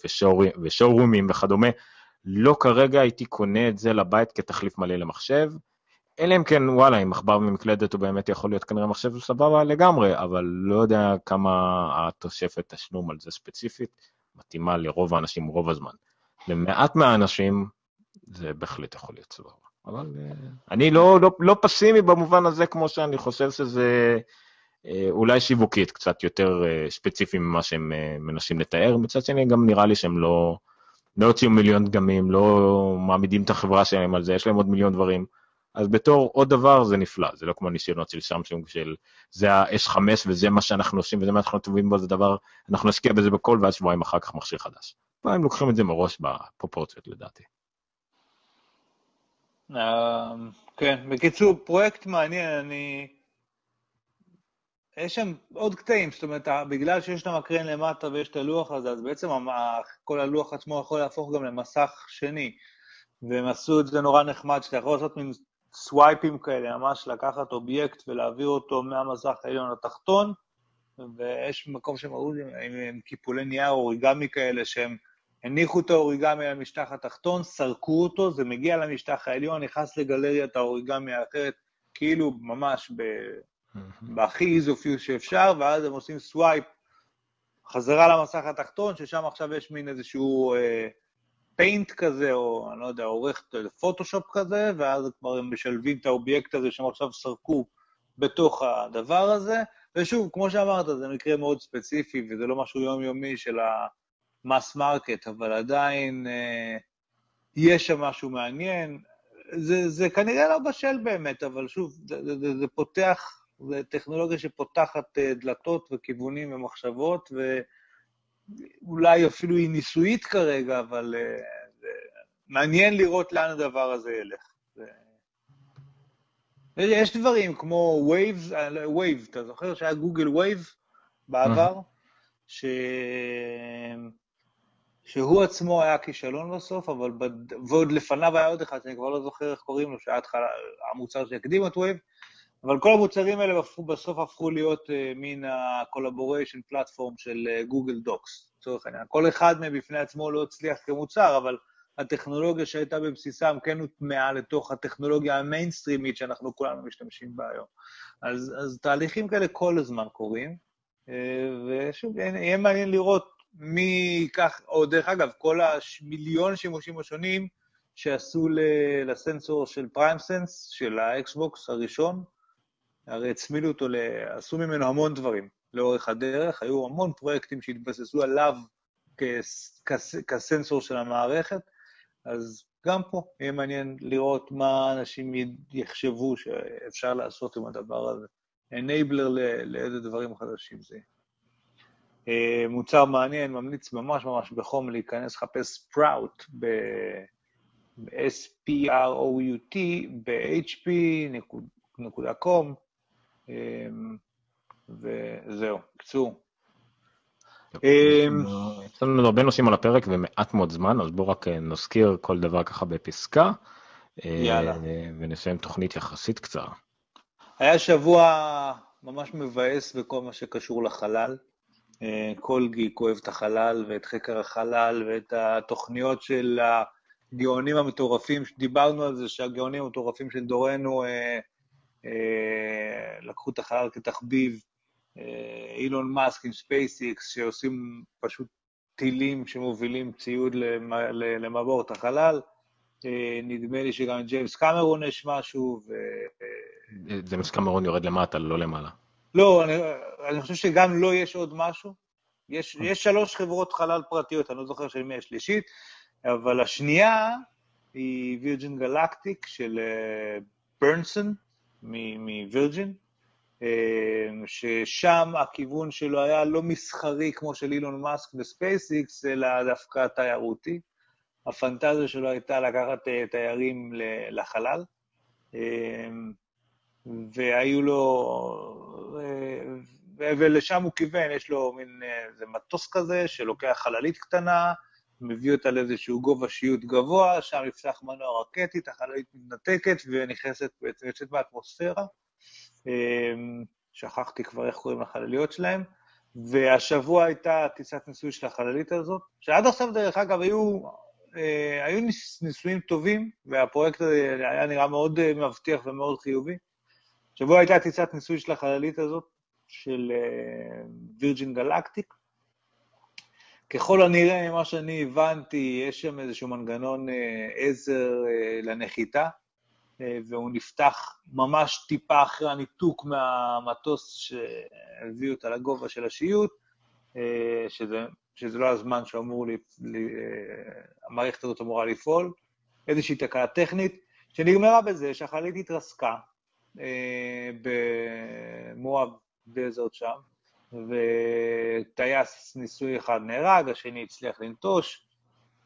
ושואורומים וכדומה. לא כרגע הייתי קונה את זה לבית כתחליף מלא למחשב, אלא אם כן, וואלה, עם עכבר ומקלדת הוא באמת יכול להיות כנראה מחשב סבבה לגמרי, אבל לא יודע כמה התוספת תשלום על זה ספציפית מתאימה לרוב האנשים רוב הזמן. למעט מהאנשים זה בהחלט יכול להיות סבבה. אבל uh, אני לא, לא, לא פסימי במובן הזה כמו שאני חושב שזה אה, אולי שיווקית קצת יותר אה, ספציפי ממה שהם אה, מנסים לתאר, מצד שני גם נראה לי שהם לא, לא הוציאו מיליון דגמים, לא מעמידים את החברה שלהם על זה, יש להם עוד מיליון דברים. אז בתור עוד דבר זה נפלא, זה לא כמו הניסיונות של סמסונג של זה ה-S5 וזה מה שאנחנו עושים וזה מה שאנחנו טובים בו, זה דבר, אנחנו נשקיע בזה בכל ואז שבועיים אחר כך מכשיר חדש. פה הם לוקחים את זה מראש בפרופורציות לדעתי. כן, בקיצור, פרויקט מעניין, אני... יש שם עוד קטעים, זאת אומרת, בגלל שיש את המקרן למטה ויש את הלוח הזה, אז בעצם כל הלוח עצמו יכול להפוך גם למסך שני. והם עשו את זה נורא נחמד, שאתה יכול לעשות מין סווייפים כאלה, ממש לקחת אובייקט ולהעביר אותו מהמסך העליון לתחתון, ויש מקום שהם ראו עם, עם קיפולי נייר אוריגמי כאלה, שהם הניחו את האוריגמי על המשטח התחתון, סרקו אותו, זה מגיע למשטח העליון, נכנס לגלריית האוריגמי האחרת, כאילו ממש ב... בהכי איזופיוס שאפשר, ואז הם עושים swipe חזרה למסך התחתון, ששם עכשיו יש מין איזשהו אה, Paint כזה, או אני לא יודע, עורך פוטושופ כזה, ואז כבר הם משלבים את האובייקט הזה שהם עכשיו סרקו בתוך הדבר הזה. ושוב, כמו שאמרת, זה מקרה מאוד ספציפי, וזה לא משהו יומיומי של mass market, אבל עדיין אה, יש שם משהו מעניין. זה, זה כנראה לא בשל באמת, אבל שוב, זה, זה, זה פותח, זה טכנולוגיה שפותחת אה, דלתות וכיוונים ומחשבות, ואולי אפילו היא ניסויית כרגע, אבל אה, מעניין לראות לאן הדבר הזה ילך. יש דברים כמו Waves, Wave, אתה זוכר שהיה גוגל Wave בעבר? ש... שהוא עצמו היה כישלון בסוף, אבל בד... ועוד לפניו היה עוד אחד, שאני כבר לא זוכר איך קוראים לו, שהיה התחלה, המוצר שהקדים את Wave, אבל כל המוצרים האלה בסוף הפכו להיות uh, מין ה-collaboration platform של גוגל uh, דוקס, לצורך העניין. כל אחד מהם בפני עצמו לא הצליח כמוצר, אבל הטכנולוגיה שהייתה בבסיסם כן הוטמעה לתוך הטכנולוגיה המיינסטרימית שאנחנו כולנו משתמשים בה היום. אז, אז תהליכים כאלה כל הזמן קורים, uh, ושוב, יהיה מעניין לראות מי ייקח, או דרך אגב, כל המיליון שימושים השונים שעשו לסנסור של PrimeSense, של האקסבוקס הראשון, הרי הצמילו אותו, עשו ממנו המון דברים לאורך הדרך, היו המון פרויקטים שהתבססו עליו כסנסור של המערכת, אז גם פה יהיה מעניין לראות מה אנשים יחשבו שאפשר לעשות עם הדבר הזה. enabler לאיזה דברים חדשים זה. אה, מוצר מעניין, ממליץ ממש ממש בחום להיכנס, לחפש Sprout ב-S-P-R-O-U-T, ב-hp.com, אה, וזהו, קצור. אה, יש לנו הרבה נושאים על הפרק ומעט מאוד זמן, אז בואו רק נזכיר כל דבר ככה בפסקה. יאללה. ונסיים תוכנית יחסית קצרה. היה שבוע ממש מבאס בכל מה שקשור לחלל. אה, כל גיק אוהב את החלל ואת חקר החלל ואת התוכניות של הגאונים המטורפים, דיברנו על זה שהגאונים המטורפים של דורנו אה, אה, לקחו את החלל כתחביב, אה, אילון מאסק עם SpaceX, שעושים פשוט טילים שמובילים ציוד למעבורת החלל. אה, נדמה לי שגם ג'יימס קמרון יש משהו, ו... ג'יימס קמרון יורד למטה, לא למעלה. לא, אני, אני חושב שגם לו לא יש עוד משהו. יש, יש שלוש חברות חלל פרטיות, אני לא זוכר של מי השלישית, אבל השנייה היא Virgin Galactic של ברנסון מווירג'ין, אה, ששם הכיוון שלו היה לא מסחרי כמו של אילון מאסק ו SpaceX, אלא דווקא תיירותי. הפנטזיה שלו הייתה לקחת אה, תיירים לחלל. אה, והיו לו... ולשם הוא כיוון, יש לו מין איזה מטוס כזה שלוקח חללית קטנה, מביא אותה לאיזשהו גובה שיוט גבוה, שם נפתח מנוע רקטית, החללית מתנתקת ונכנסת, בעצם יוצאת באטמוספירה. אמ, שכחתי כבר איך קוראים לחלליות שלהם. והשבוע הייתה טיסת ניסוי של החללית הזאת, שעד עכשיו, דרך אגב, היו, אה, היו ניסויים טובים, והפרויקט הזה היה נראה מאוד אה, מבטיח ומאוד חיובי. שבו הייתה טיסת ניסוי של החללית הזאת, של וירג'ין uh, גלקטיק. ככל הנראה, ממה שאני הבנתי, יש שם איזשהו מנגנון uh, עזר uh, לנחיתה, uh, והוא נפתח ממש טיפה אחרי הניתוק מהמטוס שהביא אותה לגובה של השיוט, uh, שזה, שזה לא הזמן שאמור, לי, לי, uh, המערכת הזאת אמורה לפעול, איזושהי תקלה טכנית, שנגמרה בזה שהחללית התרסקה, אה, במואב דזרט שם, וטייס ניסוי אחד נהרג, השני הצליח לנטוש.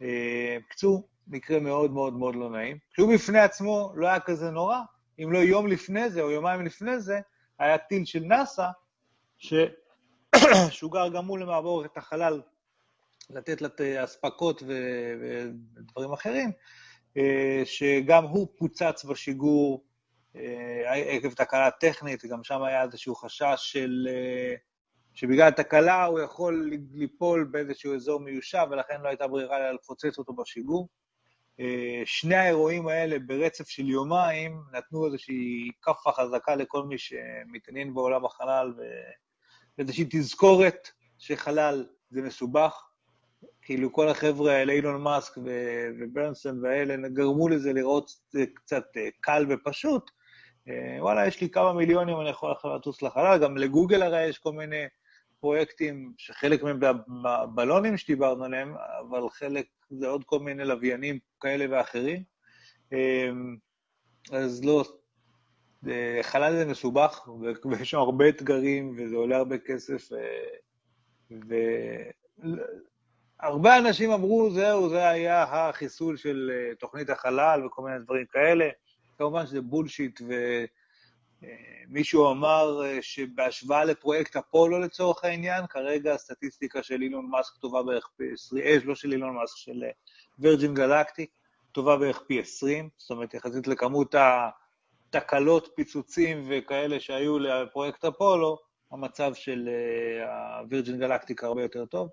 אה, בקיצור, מקרה מאוד מאוד מאוד לא נעים. שהוא בפני עצמו לא היה כזה נורא, אם לא יום לפני זה או יומיים לפני זה, היה טיל של נאס"א, ששוגר גם הוא למעבור את החלל, לתת לה אספקות ודברים אחרים, אה, שגם הוא פוצץ בשיגור אה, עקב תקלה טכנית, גם שם היה איזשהו חשש של... אה, שבגלל התקלה הוא יכול ליפול באיזשהו אזור מיושב, ולכן לא הייתה ברירה אלא לפוצץ אותו בשיגור. אה, שני האירועים האלה ברצף של יומיים נתנו איזושהי כאפה חזקה לכל מי שמתעניין בעולם החלל, ואיזושהי תזכורת שחלל זה מסובך. כאילו כל החבר'ה האלה, אילון מאסק וברנסון והאלה, גרמו לזה לראות קצת קל ופשוט, אה, וואלה, יש לי כמה מיליונים, אני יכול לטוס לחלל, גם לגוגל הרי יש כל מיני פרויקטים, שחלק מהם בבלונים שדיברנו עליהם, אבל חלק זה עוד כל מיני לוויינים כאלה ואחרים. אמ, אז לא, אה, חלל זה מסובך, ויש שם הרבה אתגרים, וזה עולה הרבה כסף, והרבה אנשים אמרו, זהו, זה היה החיסול של אה, תוכנית החלל וכל מיני דברים כאלה. כמובן שזה בולשיט, ומישהו אמר אה, שבהשוואה לפרויקט אפולו לצורך העניין, כרגע הסטטיסטיקה של אילון מאסק טובה בערך פי 20, אה, לא של אילון מאסק, של וירג'ין גלקטי, טובה בערך פי 20, זאת אומרת, יחסית לכמות התקלות, פיצוצים וכאלה שהיו לפרויקט אפולו, המצב של הווירג'ין גלקטיק הרבה יותר טוב.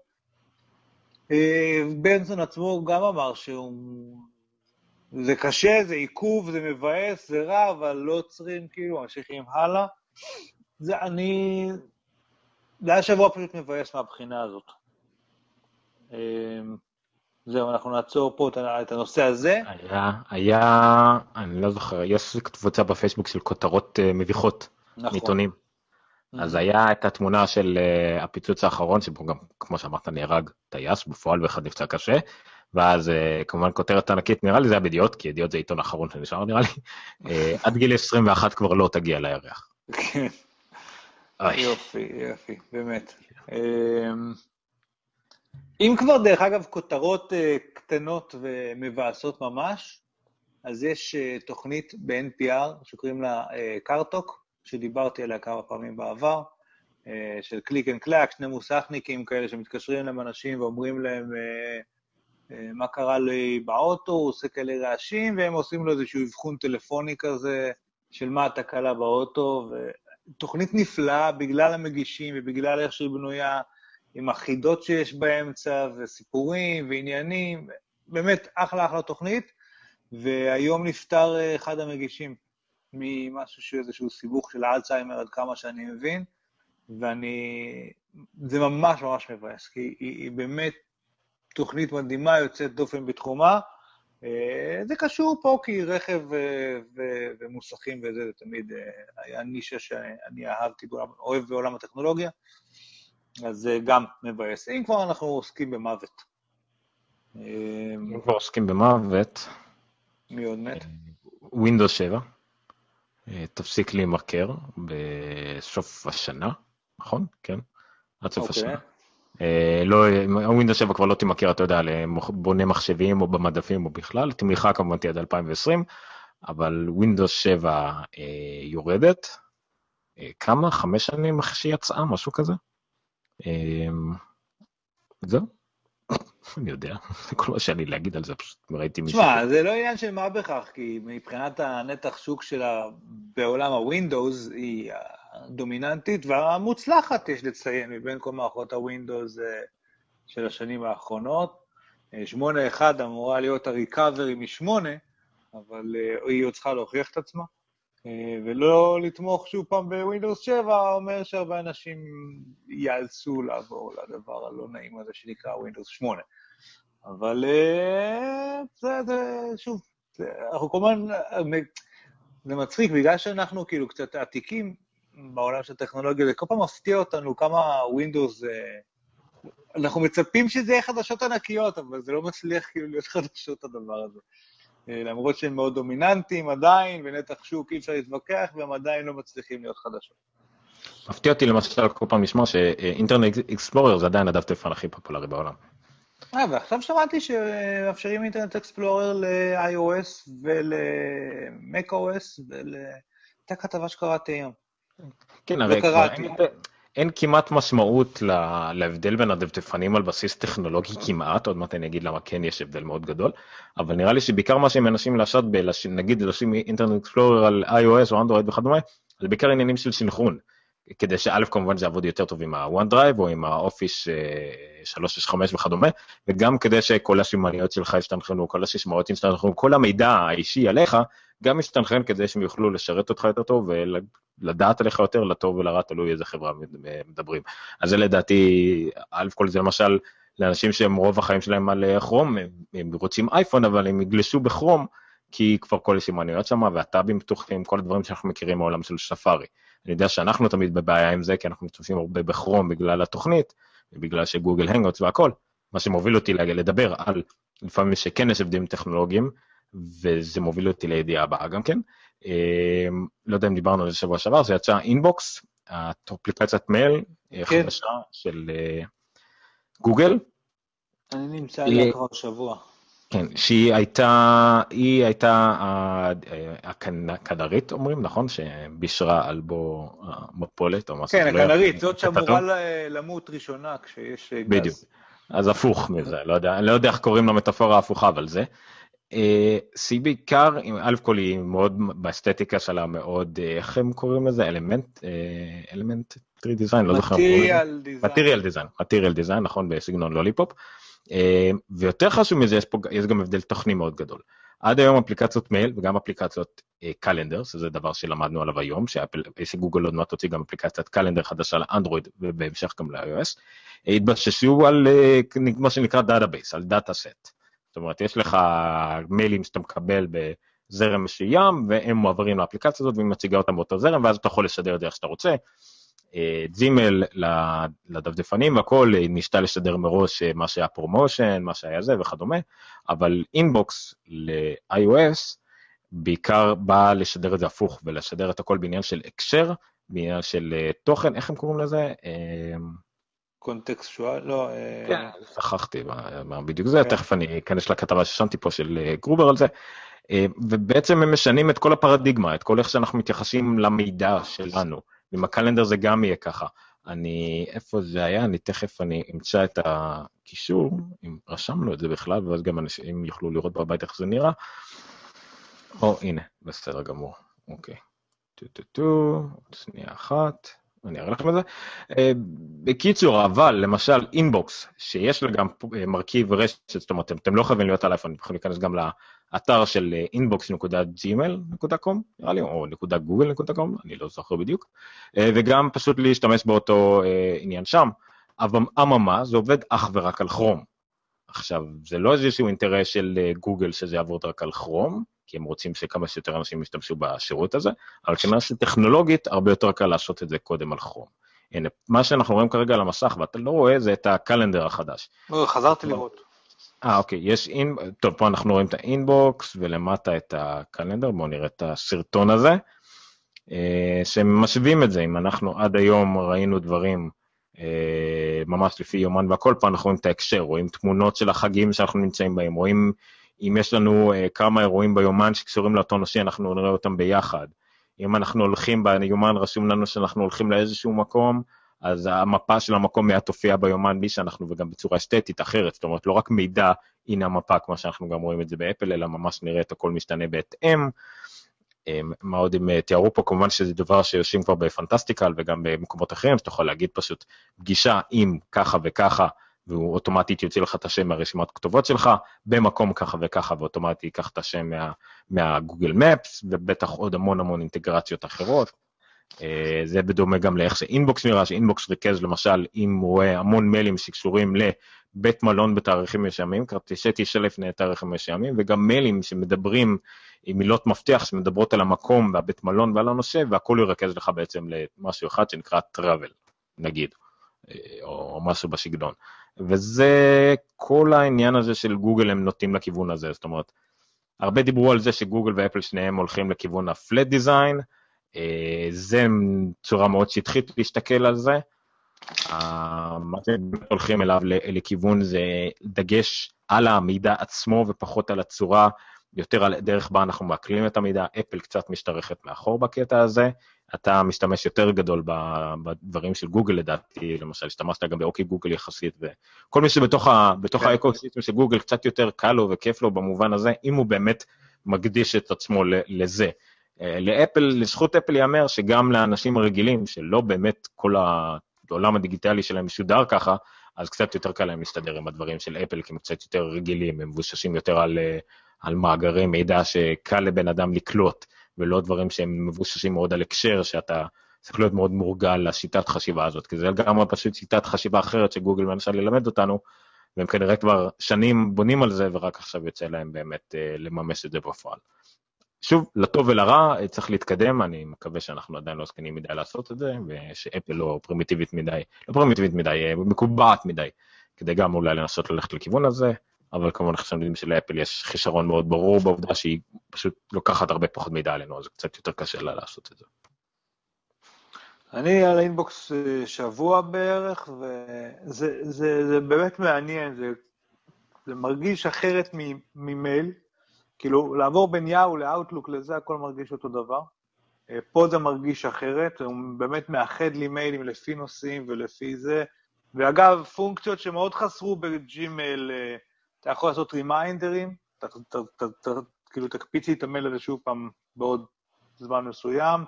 בנסון עצמו גם אמר שהוא זה קשה, זה עיכוב, זה מבאס, זה רע, אבל לא עוצרים, כאילו, ממשיכים הלאה. זה אני... זה היה שבוע פשוט מבאס מהבחינה הזאת. אמ, זהו, אנחנו נעצור פה את הנושא הזה. היה, היה, אני לא זוכר, יש קבוצה בפייסבוק של כותרות uh, מביכות, נכון. מעיתונים. Mm-hmm. אז היה את התמונה של uh, הפיצוץ האחרון, שבו גם, כמו שאמרת, נהרג טייס בפועל ואחד נפצע קשה, ואז uh, כמובן כותרת ענקית, נראה לי זה היה בידיעות, כי ידיעות זה עיתון האחרון שנשאר נראה לי, uh, עד גיל 21 כבר לא תגיע לירח. כן. יופי, יופי, באמת. אמ, אם כבר, דרך אגב, כותרות אה, קטנות ומבאסות ממש, אז יש תוכנית ב-NPR שקוראים לה Car Talk, שדיברתי עליה כמה פעמים בעבר, של Click and Clack, שני מוסכניקים כאלה שמתקשרים אליהם אנשים ואומרים להם, אה, מה קרה לי באוטו, הוא עושה כאלה רעשים, והם עושים לו איזשהו אבחון טלפוני כזה של מה התקלה באוטו, ותוכנית נפלאה בגלל המגישים ובגלל איך שהיא בנויה, עם החידות שיש באמצע, וסיפורים ועניינים, באמת אחלה אחלה תוכנית, והיום נפטר אה, אחד המגישים ממשהו שהוא איזשהו סיבוך של האלצהיימר עד כמה שאני מבין, ואני... זה ממש ממש מבאס, כי היא, היא באמת תוכנית מדהימה, יוצאת דופן בתחומה. אה, זה קשור פה כי רכב ומוסכים וזה, זה תמיד אה, היה נישה שאני אהבתי, אוהב בעולם הטכנולוגיה, אז זה גם מבאס. אם כבר אנחנו עוסקים במוות. אם כבר עוסקים במוות... מי עוד מת? Windows 7, תפסיק להימכר בסוף השנה, נכון? כן, עד סוף okay. אוקיי. השנה. אה, לא, Windows 7 כבר לא תימכר, אתה יודע, לבוני מחשבים או במדפים או בכלל, תמיכה כמובן תהיה עד 2020, אבל Windows 7 אה, יורדת. אה, כמה? חמש שנים אחרי שהיא יצאה, משהו כזה? זהו. אני יודע, כל מה שאני להגיד על זה, פשוט ראיתי מישהו... תשמע, זה לא עניין של מה בכך, כי מבחינת הנתח שוק שלה בעולם ה Windows, היא הדומיננטית והמוצלחת, יש לציין, מבין כל מערכות ה Windows אה, של השנים האחרונות. 8.1 אה, אמורה להיות ה recovery מ-8, אבל אה, היא עוד צריכה להוכיח את עצמה. ולא לתמוך שוב פעם ב Windows 7 אומר שהרבה אנשים ייאלצו לעבור לדבר הלא נעים הזה שנקרא Windows 8. אבל זה, זה שוב, זה, אנחנו כל הזמן, זה מצחיק, בגלל שאנחנו כאילו קצת עתיקים, בעולם של טכנולוגיה, זה כל פעם מפתיע אותנו כמה. אה, אנחנו מצפים שזה יהיה חדשות ענקיות, אבל זה לא מצליח כאילו להיות חדשות הדבר הזה. אה, למרות שהם מאוד דומיננטיים עדיין, ונתח שוק אי אפשר להתווכח, והם עדיין לא מצליחים להיות חדשות. מפתיע אותי למשל כל פעם לשמוע שאינטרנט אקספלורר זה עדיין הדף טלפון הכי פופולרי בעולם. אה, ועכשיו שמעתי שמאפשרים אינטרנט אקספלורר ל-iOS ול-MacOS ול... הייתה כתבה שקראתי היום. כן, הרי כבר אין, אין כמעט משמעות לה, להבדל בין הדפדפנים על בסיס טכנולוגי כמעט, עוד מעט אני אגיד למה כן יש הבדל מאוד גדול, אבל נראה לי שבעיקר מה שהם מנסים לעשות, נגיד לשים אינטרנט אקספלורר על iOS או אנדרואיד וכדומה, זה בעיקר עניינים של סנכרון. כדי שא' כמובן זה יעבוד יותר טוב עם ה-OneDrive או עם האופיס 365 וכדומה, וגם כדי שכל השימעיות שלך ישתנחנו, כל הסיסמאות ישתנחנו, כל המידע האישי עליך, גם ישתנחן כדי שהם יוכלו לשרת אותך יותר טוב ולדעת עליך יותר, לטוב ולרע, תלוי איזה חברה מדברים. אז זה לדעתי, א' כל זה למשל לאנשים שהם רוב החיים שלהם על כרום, הם רוצים אייפון, אבל הם יגלשו בכרום, כי כבר כל הסימנויות שם, והטאבים פתוחים, כל הדברים שאנחנו מכירים מהעולם של ספארי. אני יודע שאנחנו תמיד בבעיה עם זה, כי אנחנו משתמשים הרבה ב Chrome בגלל התוכנית, ובגלל ש Google Hangouts והכל, מה שמוביל אותי לדבר על לפעמים שכן יש הבדלים טכנולוגיים, וזה מוביל אותי לידיעה הבאה גם כן. אמ, לא יודע אם דיברנו על זה שבוע שעבר, זה יצא Inbox, אפליקציית מייל אה, כן. חדשה של אה, גוגל. אני נמצא עליה כבר שבוע. כן, שהיא הייתה, היא הייתה הכנרית, אומרים, נכון? שבישרה על בו המפולת או משהו. כן, הכנרית, זאת שאמורה למות ראשונה כשיש גז. בדיוק. אז הפוך מזה, לא לא יודע איך קוראים למטאפורה ההפוכה, אבל זה. שהיא אה, בעיקר, א' כל היא מאוד, באסתטיקה שלה מאוד, אה, איך הם קוראים לזה? element, element 3 design, לא זוכר. material design. material design, material design, נכון, בסגנון Lollipop. אה, ויותר חשוב מזה, יש, פה, יש גם הבדל תוכני מאוד גדול. עד היום אפליקציות מייל וגם אפליקציות calendar, שזה דבר שלמדנו עליו היום, שגוגל עוד מעט תוציא גם אפליקציית calendar חדשה לאנדרואיד ובהמשך גם ל-iOS, התבססו על מה שנקרא database, על data set. זאת אומרת, יש לך מיילים שאתה מקבל בזרם מסוים, והם מועברים לאפליקציה הזאת, והיא מציגה אותם באותו זרם, ואז אתה יכול לשדר את זה איך שאתה רוצה. Gmail לדפדפנים והכל, ניסתה לשדר מראש מה שהיה promotion, מה שהיה זה וכדומה, אבל Inbox ל-iOS בעיקר בא לשדר את זה הפוך ולשדר את הכל בעניין של הקשר, בעניין של אה, תוכן, איך הם קוראים לזה? contextual, לא... אה, כן, שכחתי מה בדיוק זה, כן. תכף אני אכנס לכתבה ששמתי פה של אה, גרובר על זה. אה, ובעצם הם משנים את כל הפרדיגמה, את כל איך שאנחנו מתייחסים למידע שלנו. עם ה calendar זה גם יהיה ככה. אני, איפה זה היה? אני תכף, אני אמצא את הקישור, אם רשמנו את זה בכלל, ואז גם אנשים יוכלו לראות בבית איך זה נראה. או, הנה, בסדר גמור, אוקיי. טו טו טו, שנייה אחת. אני אראה לכם את זה. אה, בקיצור, אבל למשל Inbox, שיש לה גם אה, מרכיב רשת, זאת אומרת, אתם לא חייבים להיות על אייפון, אתם יכולים להיכנס גם לאתר של אה, inbox.gmail.com, נראה לי, או .google.com, אני לא זוכר בדיוק, וגם פשוט להשתמש באותו עניין שם. אממה, זה עובד אך ורק על כרום. עכשיו, זה לא איזשהו אינטרס של גוגל שזה יעבוד רק על כרום, כי הם רוצים שכמה שיותר אנשים ישתמשו בשירות הזה, אבל כנראה שטכנולוגית הרבה יותר קל לעשות את זה קודם על כרום. הנה, מה שאנחנו רואים כרגע על המסך, ואתה לא רואה, זה את הקלנדר החדש. לא, חזרתי לראות. אה, אוקיי, יש אין... טוב, פה אנחנו רואים את האינבוקס, ולמטה את הקלנדר, בואו נראה את הסרטון הזה, אה, שמשווים את זה, אם אנחנו עד היום ראינו דברים אה, ממש לפי יומן והכל, פה אנחנו רואים את ההקשר, רואים תמונות של החגים שאנחנו נמצאים בהם, רואים אם יש לנו uh, כמה אירועים ביומן שקשורים לאותו נושא, אנחנו נראה אותם ביחד. אם אנחנו הולכים, ביומן רשום לנו שאנחנו הולכים לאיזשהו מקום, אז המפה של המקום מיד תופיע ביומן בלי שאנחנו, וגם בצורה אסתטית אחרת, זאת אומרת, לא רק מידע, הנה המפה, כמו שאנחנו גם רואים את זה באפל, אלא ממש נראה את הכל משתנה בהתאם. אה, מה עוד הם אה, תיארו פה, כמובן שזה דבר שיושבים כבר בפנטסטיקל וגם במקומות אחרים, שאתה יכול להגיד פשוט פגישה עם ככה וככה, והוא אוטומטית יוציא לך את השם מהרשימת כתובות שלך, במקום ככה וככה, ואוטומטית ייקח את השם מה, מהגוגל מפס, ובטח עוד המון המון אינטגרציות אחרות. אה, זה בדומה גם לאיך שאינבוקס נראה, שאינבוקס ריכז למשל, אם הוא רואה המון מיילים שקשורים לבית מלון בתאריכים מסוימים, כרטיסי טיסה לפני תאריכים מסוימים, וגם מיילים שמדברים עם מילות מפתח שמדברות על המקום והבית מלון ועל הנושא, והכל ירכז לך בעצם למשהו אחד שנקרא travel, נגיד, אה, או משהו בסגנון. וזה כל העניין הזה של גוגל הם נוטים לכיוון הזה, זאת אומרת, הרבה דיברו על זה שגוגל ואפל שניהם הולכים לכיוון דיזיין, אה, זה צורה מאוד שטחית להסתכל על זה. מה שהם הולכים אליו לכיוון זה דגש על המידע עצמו ופחות על הצורה, יותר על דרך בה אנחנו מעכלים את המידע. Apple קצת משתרכת מאחור בקטע הזה, אתה משתמש יותר גדול בדברים של גוגל לדעתי, למשל, השתמשת גם ב Okay Google יחסית, וכל מי שבתוך כן. ה ecosystem של גוגל קצת יותר קל לו וכיף לו במובן הזה, אם הוא באמת מקדיש את עצמו לזה. אה, ל Apple, לזכות Apple ייאמר שגם לאנשים הרגילים, שלא באמת כל העולם הדיגיטלי שלהם משודר ככה, אז קצת יותר קל להם להסתדר עם הדברים של אפל, כי הם קצת יותר רגילים, הם מבוששים יותר על, אה, על מאגרי מידע שקל לבן אדם לקלוט. ולא דברים שהם מבוססים מאוד על הקשר, שאתה צריך להיות מאוד מורגל לשיטת חשיבה הזאת, כי זה גם פשוט שיטת חשיבה אחרת שגוגל מנסה ללמד אותנו, והם כנראה כבר שנים בונים על זה, ורק עכשיו יוצא להם באמת לממש את זה בפועל. שוב, לטוב ולרע, צריך להתקדם, אני מקווה שאנחנו עדיין לא זקנים מדי לעשות את זה, ושאפל לא פרימיטיבית מדי, לא פרימיטיבית מדי, מקובעת מדי, כדי גם אולי לנסות ללכת לכיוון הזה, אבל כמובן אנחנו יודעים שלאפל יש חישרון מאוד ברור בעובדה שהיא פשוט לוקחת הרבה פחות מידע עלינו, אז קצת יותר קשה לה לעשות את זה. אני על אינבוקס אה, שבוע בערך, וזה זה, זה באמת מעניין, זה, זה מרגיש אחרת ממייל, כאילו לעבור בין יאו לאאוטלוק לזה הכל מרגיש אותו דבר. אה, פה זה מרגיש אחרת, הוא באמת מאחד לי מיילים לפי נושאים ולפי זה. ואגב, פונקציות שמאוד חסרו ב Gmail, אה, אתה יכול לעשות reminderים, כאילו תקפיץ לי את המייל הזה שוב פעם בעוד זמן מסוים.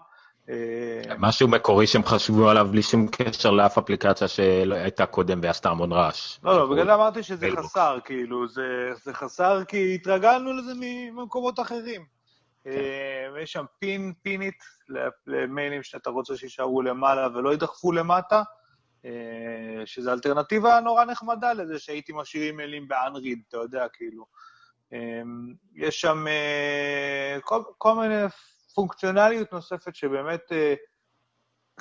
אה, משהו מקורי שהם חשבו עליו בלי שום קשר לאף אפליקציה שהייתה קודם ועשתה המון רעש. לא, לא, בגלל זה אמרתי שזה חסר, כאילו, זה חסר כי התרגלנו לזה ממקומות אחרים. כן. אה, יש שם פין, פינית למיילים שאתה רוצה שיישארו למעלה ולא יידחפו למטה, אה, שזו אלטרנטיבה נורא נחמדה לזה שהייתי משאיר מיילים באנריד, אתה יודע, כאילו. יש שם כל, כל מיני פונקציונליות נוספת שבאמת, אה,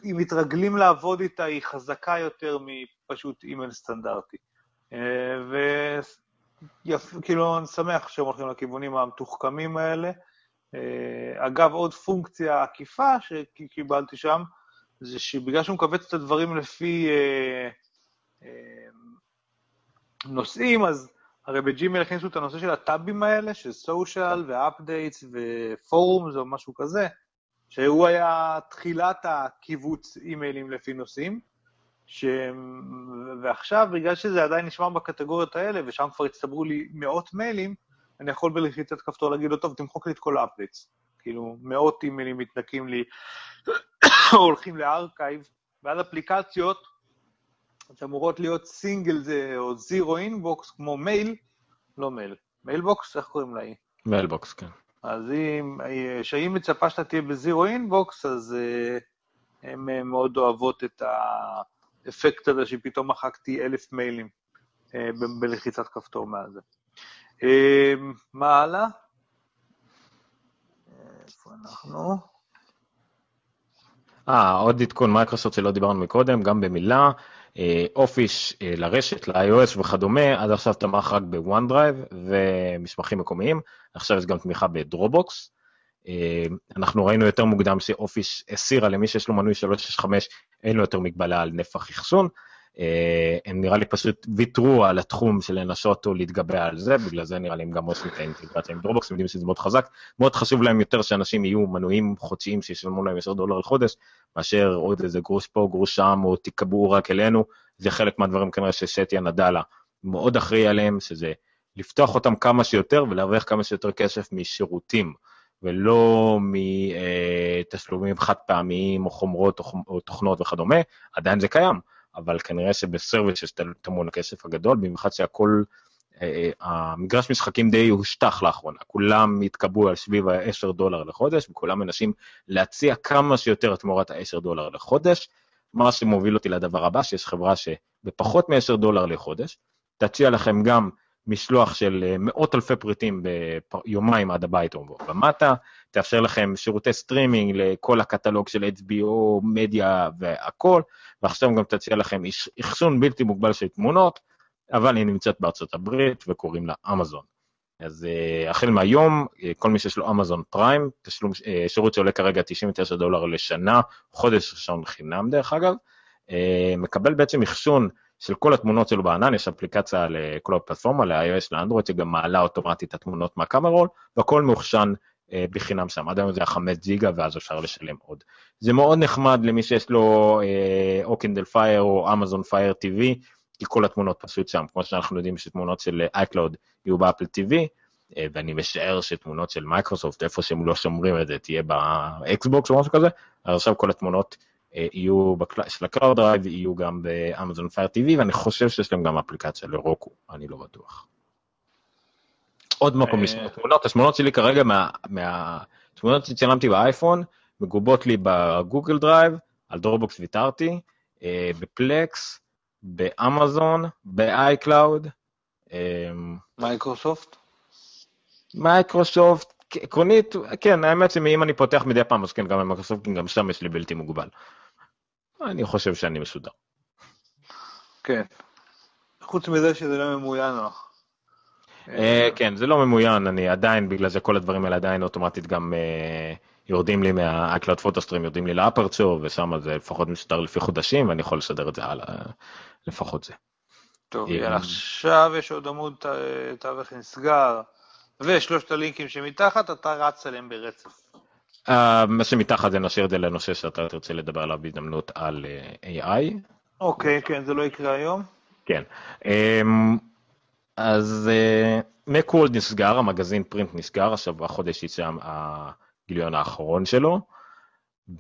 אם מתרגלים לעבוד איתה, היא חזקה יותר מפשוט אימייל סטנדרטי. אה, וכאילו, אני שמח שהם הולכים לכיוונים המתוחכמים האלה. אה, אגב, עוד פונקציה עקיפה שקיבלתי שם, זה שבגלל שהוא מכווץ את הדברים לפי נושאים, אז הרי ב Gmail הכניסו את הנושא של ה tabים האלה, של social ו updates ו forums או משהו כזה, שהוא היה תחילת הקיבוץ אימיילים לפי נושאים, ש... ועכשיו, בגלל שזה עדיין נשמר בקטגוריות האלה, ושם כבר הצטברו לי מאות מיילים, אני יכול בלחיצת כפתור להגיד לו, טוב, תמחוק לי את כל ה updates. כאילו, מאות אימיילים מתנקים לי, הולכים ל archive, ואז אפליקציות שאמורות להיות סינגל זה, או zero inbox, כמו מייל, לא מייל, Mailbox, איך קוראים לה? Mailbox, כן. אז אם, שהיא מצפה שאתה תהיה ב zero inbox, אז אה, הן אה, מאוד אוהבות את האפקט הזה שפתאום מחקתי אלף מיילים אה, בלחיצת כפתור מעל זה. מה הלאה? איפה אנחנו? אה, עוד עדכון מייקרוסופט שלא דיברנו מקודם, גם במילה. Office אה, לרשת, ל-iOS וכדומה, עד עכשיו תמך רק Drive ומסמכים מקומיים, עכשיו יש גם תמיכה ב Dropbox. אה, אנחנו ראינו יותר מוקדם ש Office הסירה למי שיש לו מנוי 365, אין לו יותר מגבלה על נפח אחסון. אה, הם נראה לי פשוט ויתרו על התחום של לנסות או להתגבר על זה, בגלל זה נראה לי הם גם עושים את האינטגרציה עם Dropbox, הם יודעים שזה מאוד חזק. מאוד חשוב להם יותר שאנשים יהיו מנויים חודשיים שישלמו להם 10 דולר לחודש, מאשר עוד איזה גרוש פה, גרוש שם, או תיקבעו רק אלינו. זה חלק מהדברים כנראה שסאטיה נאדלה מאוד אחראי עליהם, שזה לפתוח אותם כמה שיותר ולהרוויח כמה שיותר כסף משירותים. ולא מתשלומים חד פעמיים או חומרות או תוכנות וכדומה, עדיין זה קיים, אבל כנראה שבסרוויס יש טמון הכסף הגדול, במיוחד שהכל, אה, אה, המגרש משחקים די הושטח לאחרונה, כולם התקבעו על סביב ה-10 דולר לחודש, וכולם מנסים להציע כמה שיותר תמורת ה-10 דולר לחודש, מה שמוביל אותי לדבר הבא, שיש חברה שבפחות מ-10 דולר לחודש, תציע לכם גם משלוח של אה, מאות אלפי פריטים ביומיים עד הבית או ומטה, תאפשר לכם שירותי סטרימינג לכל הקטלוג של HBO, מדיה והכל, ועכשיו גם תציע לכם אחסון בלתי מוגבל של תמונות, אבל היא נמצאת בארצות הברית וקוראים לה אמזון. אז אה, החל מהיום, אה, כל מי שיש לו Amazon Prime, תשלום, שירות שעולה כרגע 99 דולר לשנה, חודש ראשון חינם דרך אגב, מקבל בעצם אחסון של כל התמונות שלו בענן, יש אפליקציה לכל הפלטפורמה, ל-iOS, לאנדרואיד, שגם מעלה אוטומטית את התמונות מה camera roll, והכל מאוחסן אה, בחינם שם. עד היום זה היה 5 ג'יגה, ואז אפשר לשלם עוד. זה מאוד נחמד למי שיש לו אה, או Kindle Fire או Amazon Fire TV, כי כל התמונות פשוט שם. כמו שאנחנו יודעים שתמונות של iCloud יהיו ב Apple TV, אה, ואני משער שתמונות של מייקרוסופט, איפה שהם לא שומרים את זה, תהיה ב Xbox או משהו כזה, אז עכשיו כל התמונות אה, יהיו בקל... של ה-Cloud Drive, יהיו גם ב Amazon Fire TV, ואני חושב שיש להם גם אפליקציה ל Roku, אני לא בטוח. עוד מקום לשמור תמונות, התמונות שלי כרגע מהתמונות שצילמתי באייפון, מגובות לי ב Google Drive, על Dropbox ויתרתי, אה, ב Plex, באמזון, ב iCloud, אמ, מייקרוסופט? מייקרוסופט, עקרונית, כן, האמת שאם אני פותח מדי פעם, אז כן, גם במייקרוסופט, גם שם יש לי בלתי מוגבל. אני חושב שאני מסודר. כן. חוץ מזה שזה לא ממוין לך. אה, כן, זה לא ממוין, אני עדיין, בגלל זה כל הדברים האלה עדיין אוטומטית גם אה, יורדים לי מה-iCloud פוטוסטרים, יורדים לי לאפרצ'ור, ושם זה לפחות מסודר לפי חודשים, ואני יכול לסדר את זה הלאה, לפחות זה. טוב, אה, יאללה, עכשיו יש עוד עמוד תווך נסגר, ושלושת הלינקים שמתחת, אתה רץ עליהם ברצף. אה, מה שמתחת זה נשאיר את זה לנושא שאתה תרצה לדבר עליו בהזדמנות על אה, AI. אוקיי, כן, זה לא יקרה היום. כן. אמ, אז מקוולד נסגר, המגזין פרינט נסגר, עכשיו החודש יצא הגיליון האחרון שלו,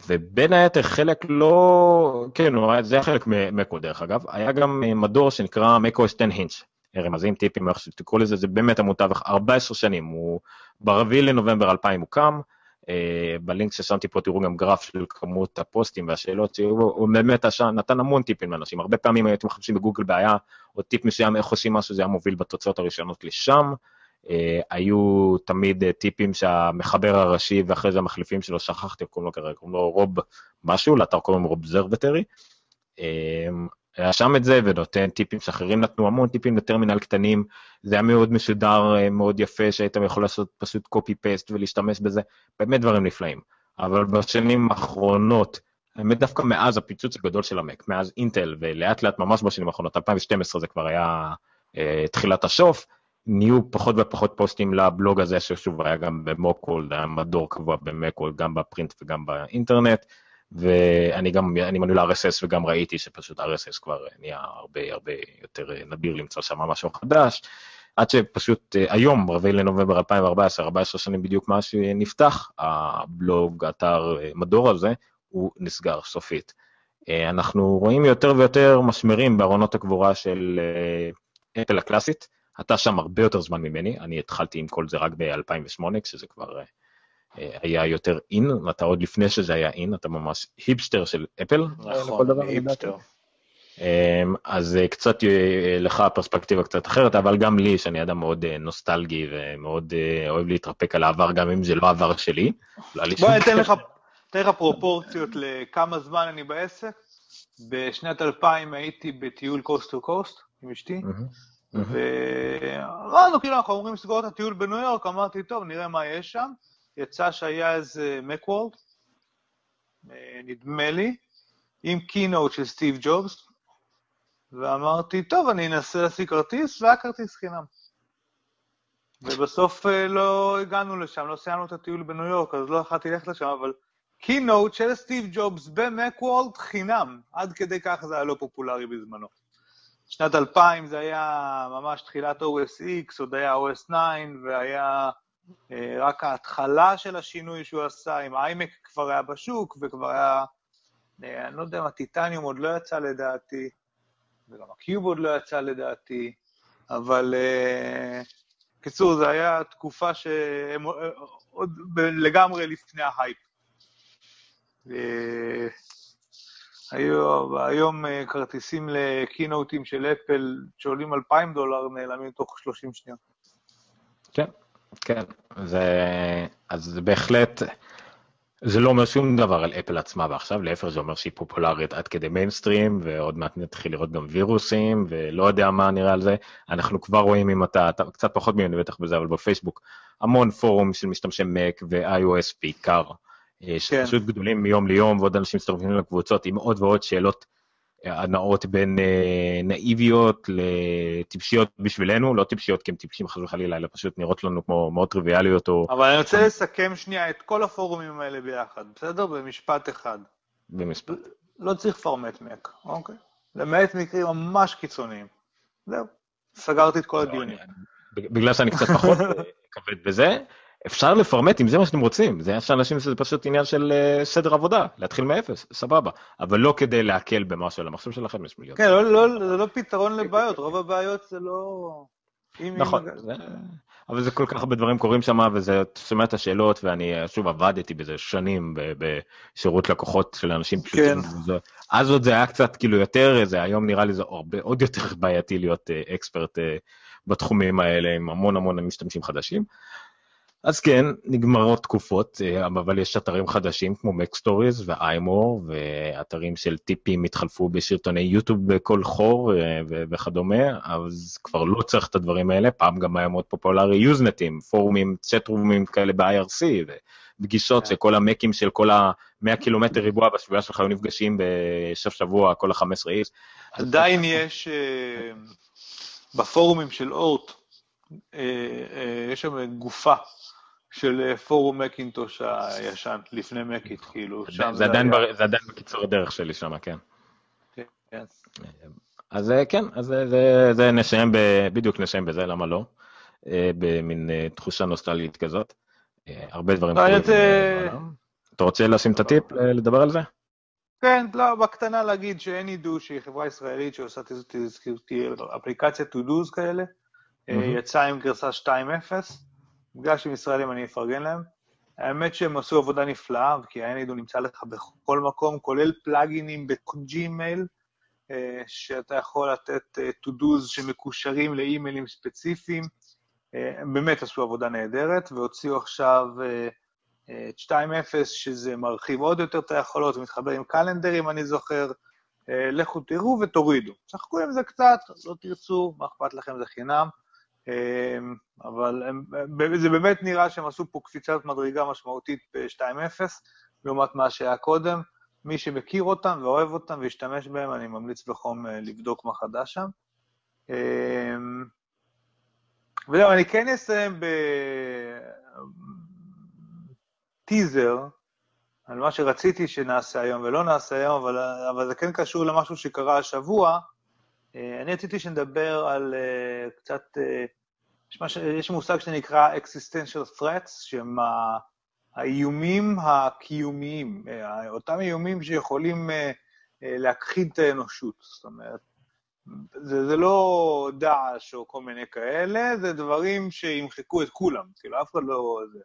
ובין היתר חלק לא, כן, זה היה חלק ממקוולד דרך אגב, היה גם אה, מדור שנקרא מקו 10 הינץ', רמזים, טיפים, איך שתקראו לזה, זה באמת עמוד תווך 14 שנים, הוא ב-4 לנובמבר 2000 הוא קם, אה, בלינק ששמתי פה תראו גם גרף של כמות הפוסטים והשאלות, שהוא הוא באמת נתן המון טיפים לאנשים, הרבה פעמים הייתם מחפשים בגוגל בעיה או טיפ מסוים איך עושים משהו, זה היה מוביל בתוצאות הראשונות לשם. אה, היו תמיד אה, טיפים שהמחבר הראשי ואחרי זה המחליפים שלו, שכחתי, קוראים לו כרגע, קוראים לו רוב משהו, לאתר קוראים לו אובזרבטרי. היה שם את זה ונותן טיפים שאחרים נתנו המון טיפים לטרמינל קטנים, זה היה מאוד מסודר, אה, מאוד יפה, שהיית יכול לעשות פשוט פייסט ולהשתמש בזה, באמת דברים נפלאים. אבל בשנים האחרונות, האמת דווקא מאז הפיצוץ הגדול של המק, מאז אינטל, ולאט לאט ממש בשנים האחרונות, 2012 זה כבר היה אה, תחילת השוף, נהיו פחות ופחות פוסטים לבלוג הזה, ששוב היה גם במוקוולד, היה מדור קבוע במקוולד, גם בפרינט וגם באינטרנט, ואני גם, אני מנוי ל-RSS וגם ראיתי שפשוט RSS כבר נהיה הרבה הרבה יותר אה, נדיר למצוא שם משהו חדש, עד שפשוט אה, היום, 4 לנובמבר 2014, 14 שנים בדיוק מאז שנפתח, הבלוג, אתר, אה, מדור הזה, הוא נסגר סופית. אנחנו רואים יותר ויותר משמרים בארונות הקבורה של אפל הקלאסית, אתה שם הרבה יותר זמן ממני, אני התחלתי עם כל זה רק ב-2008, כשזה כבר היה יותר אין, ואתה עוד לפני שזה היה אין, אתה ממש היפסטר של אפל. לכל נכון, היפסטר. אמ, אז אה, קצת אה, לך פרספקטיבה קצת אחרת, אבל גם לי, שאני אדם מאוד אה, נוסטלגי ומאוד אה, אוהב להתרפק על העבר, גם אם זה לא העבר שלי. בוא אתן. לך, אתן לך פרופורציות לכמה זמן אני בעסק. בשנת 2000 הייתי בטיול קוסט טו קוסט עם אשתי. ואמרנו, כאילו, אנחנו אומרים לסגור את הטיול בניו יורק, אמרתי, טוב, נראה מה יש שם. יצא שהיה איזה מקוולד, נדמה לי, עם קינוט של סטיב ג'ובס, ואמרתי, טוב, אני אנסה להשיג כרטיס, והיה כרטיס חינם. ובסוף אה, לא הגענו לשם, לא סיימנו את הטיול בניו יורק, אז לא יכולתי ללכת לשם, אבל קינוט של סטיב ג'ובס במקוולד חינם, עד כדי כך זה היה לא פופולרי בזמנו. שנת 2000 זה היה ממש תחילת OS X, עוד היה OS 9, והיה אה, רק ההתחלה של השינוי שהוא עשה, עם איימק כבר היה בשוק, וכבר היה, אה, אני לא יודע מה, טיטניום עוד לא יצא לדעתי, וגם הקיוב עוד לא יצא לדעתי, אבל אה, קיצור, זו הייתה תקופה שהם אה, עוד לגמרי לפני ההייפ. אה, היום, אה, כרטיסים לקינוטים של אפל שעולים 2,000 דולר נעלמים תוך 30 שניות. כן, כן, זה, אז זה בהחלט, זה לא אומר שום דבר על אפל עצמה ועכשיו, להפך זה אומר שהיא פופולרית עד כדי מיינסטרים, ועוד מעט נתחיל לראות גם וירוסים, ולא יודע מה נראה על זה. אנחנו כבר רואים אם אתה, אתה קצת פחות ממני בטח בזה, אבל בפייסבוק, המון פורום של משתמשי Mac ו-iOS בעיקר, אה, שפשוט גדולים מיום ליום, ועוד אנשים מצטרפים לקבוצות עם עוד ועוד שאלות הנעות בין אה, נאיביות לטיפשיות בשבילנו, לא טיפשיות כי הם טיפשים חס וחלילה, אלא פשוט נראות לנו כמו מאוד טריוויאליות או אבל אני רוצה לסכם שנייה את כל הפורומים האלה ביחד, בסדר? במשפט אחד. במספר. לא צריך לפרמט מק, אוקיי? למעט מקרים ממש קיצוניים. זהו, סגרתי את כל הדיונים. בגלל שאני קצת פחות אה, כבד בזה, אפשר לפרמט אם זה מה שאתם רוצים, זה יש אנשים שזה פשוט עניין של אה, סדר עבודה, להתחיל מאפס, סבבה, אבל לא כדי להקל במשהו המחשב שלכם, יש מיליון. כן, לא, לא, זה לא פתרון לבעיות, רוב הבעיות זה לא... נכון, זה- אבל זה כל כך הרבה דברים קורים שם, וזה, אתה שומע את השאלות, ואני שוב עבדתי בזה שנים בשירות לקוחות של אנשים פשוטים. כן. אז עוד זה היה קצת כאילו יותר, זה היום נראה לי זה הרבה עוד יותר בעייתי להיות אקספרט בתחומים האלה עם המון המון משתמשים חדשים. אז כן, נגמרות תקופות, אה, אבל יש אתרים חדשים כמו מקסטוריז ואיימור, ואתרים של טיפים התחלפו בסרטוני יוטיוב בכל חור אה, וכדומה, אז כבר לא צריך את הדברים האלה, פעם גם היה מאוד פופולרי יוזנטים, פורומים, צ'טרומים כאלה ב-IRC, ופגישות כן. שכל המקים של כל ה-100 קילומטר ריבוע בסביבה שלך היו נפגשים בסוף שבוע, כל ה-15 איש. עדיין יש אה, בפורומים של אורט, יש שם גופה של אה, פורום מקינטוש הישן, לפני מקיט, כאילו, שם זה עדיין היה... זה עדיין בקיצור הדרך שלי שם, כן. כן. אז אה, כן, אז זה, זה, זה נסיים, ב, בדיוק נסיים בזה, למה לא? אה, במין תחושה נוסטלגית כזאת. הרבה דברים קורים בעולם. אתה רוצה לשים את הטיפ, לדבר על זה? כן, לא, בקטנה להגיד ש Any.do שהיא חברה ישראלית שעושה אפליקציה to do's כאלה, יצאה עם גרסה 2.0, בגלל שהם ישראלים אני אפרגן להם. האמת שהם עשו עבודה נפלאה, כי ה הוא נמצא לך בכל מקום, כולל פלאגינים ב Gmail, אה, שאתה יכול לתת אה, to-dos שמקושרים לאימיילים ספציפיים. אה, הם באמת עשו עבודה נהדרת, והוציאו עכשיו את 2.0, שזה מרחיב עוד יותר את היכולות, ומתחבר עם קלנדר, אם אני זוכר. לכו תראו ותורידו. שחקו עם זה קצת, לא תרצו, מה אכפת לכם, זה חינם. אמ, אבל הם, זה באמת נראה שהם עשו פה קפיצת מדרגה משמעותית ב-2.0, לעומת מה שהיה קודם. מי שמכיר אותם ואוהב אותם והשתמש בהם, אני ממליץ בחום אה, לבדוק מה חדש שם. אמ, וזהו, אני כן אסיים בטיזר על מה שרציתי שנעשה היום ולא נעשה היום, אבל, אבל זה כן קשור למשהו שקרה השבוע. אה, אני רציתי שנדבר על uh, קצת, uh, יש, מש, יש מושג שנקרא existential threats, שהם האיומים הקיומיים, uh, אותם איומים שיכולים uh, uh, להכחיד את האנושות. זאת אומרת, זה, זה לא דאעש או כל מיני כאלה, זה דברים שימחקו את כולם, כאילו, אף אחד לא... זה.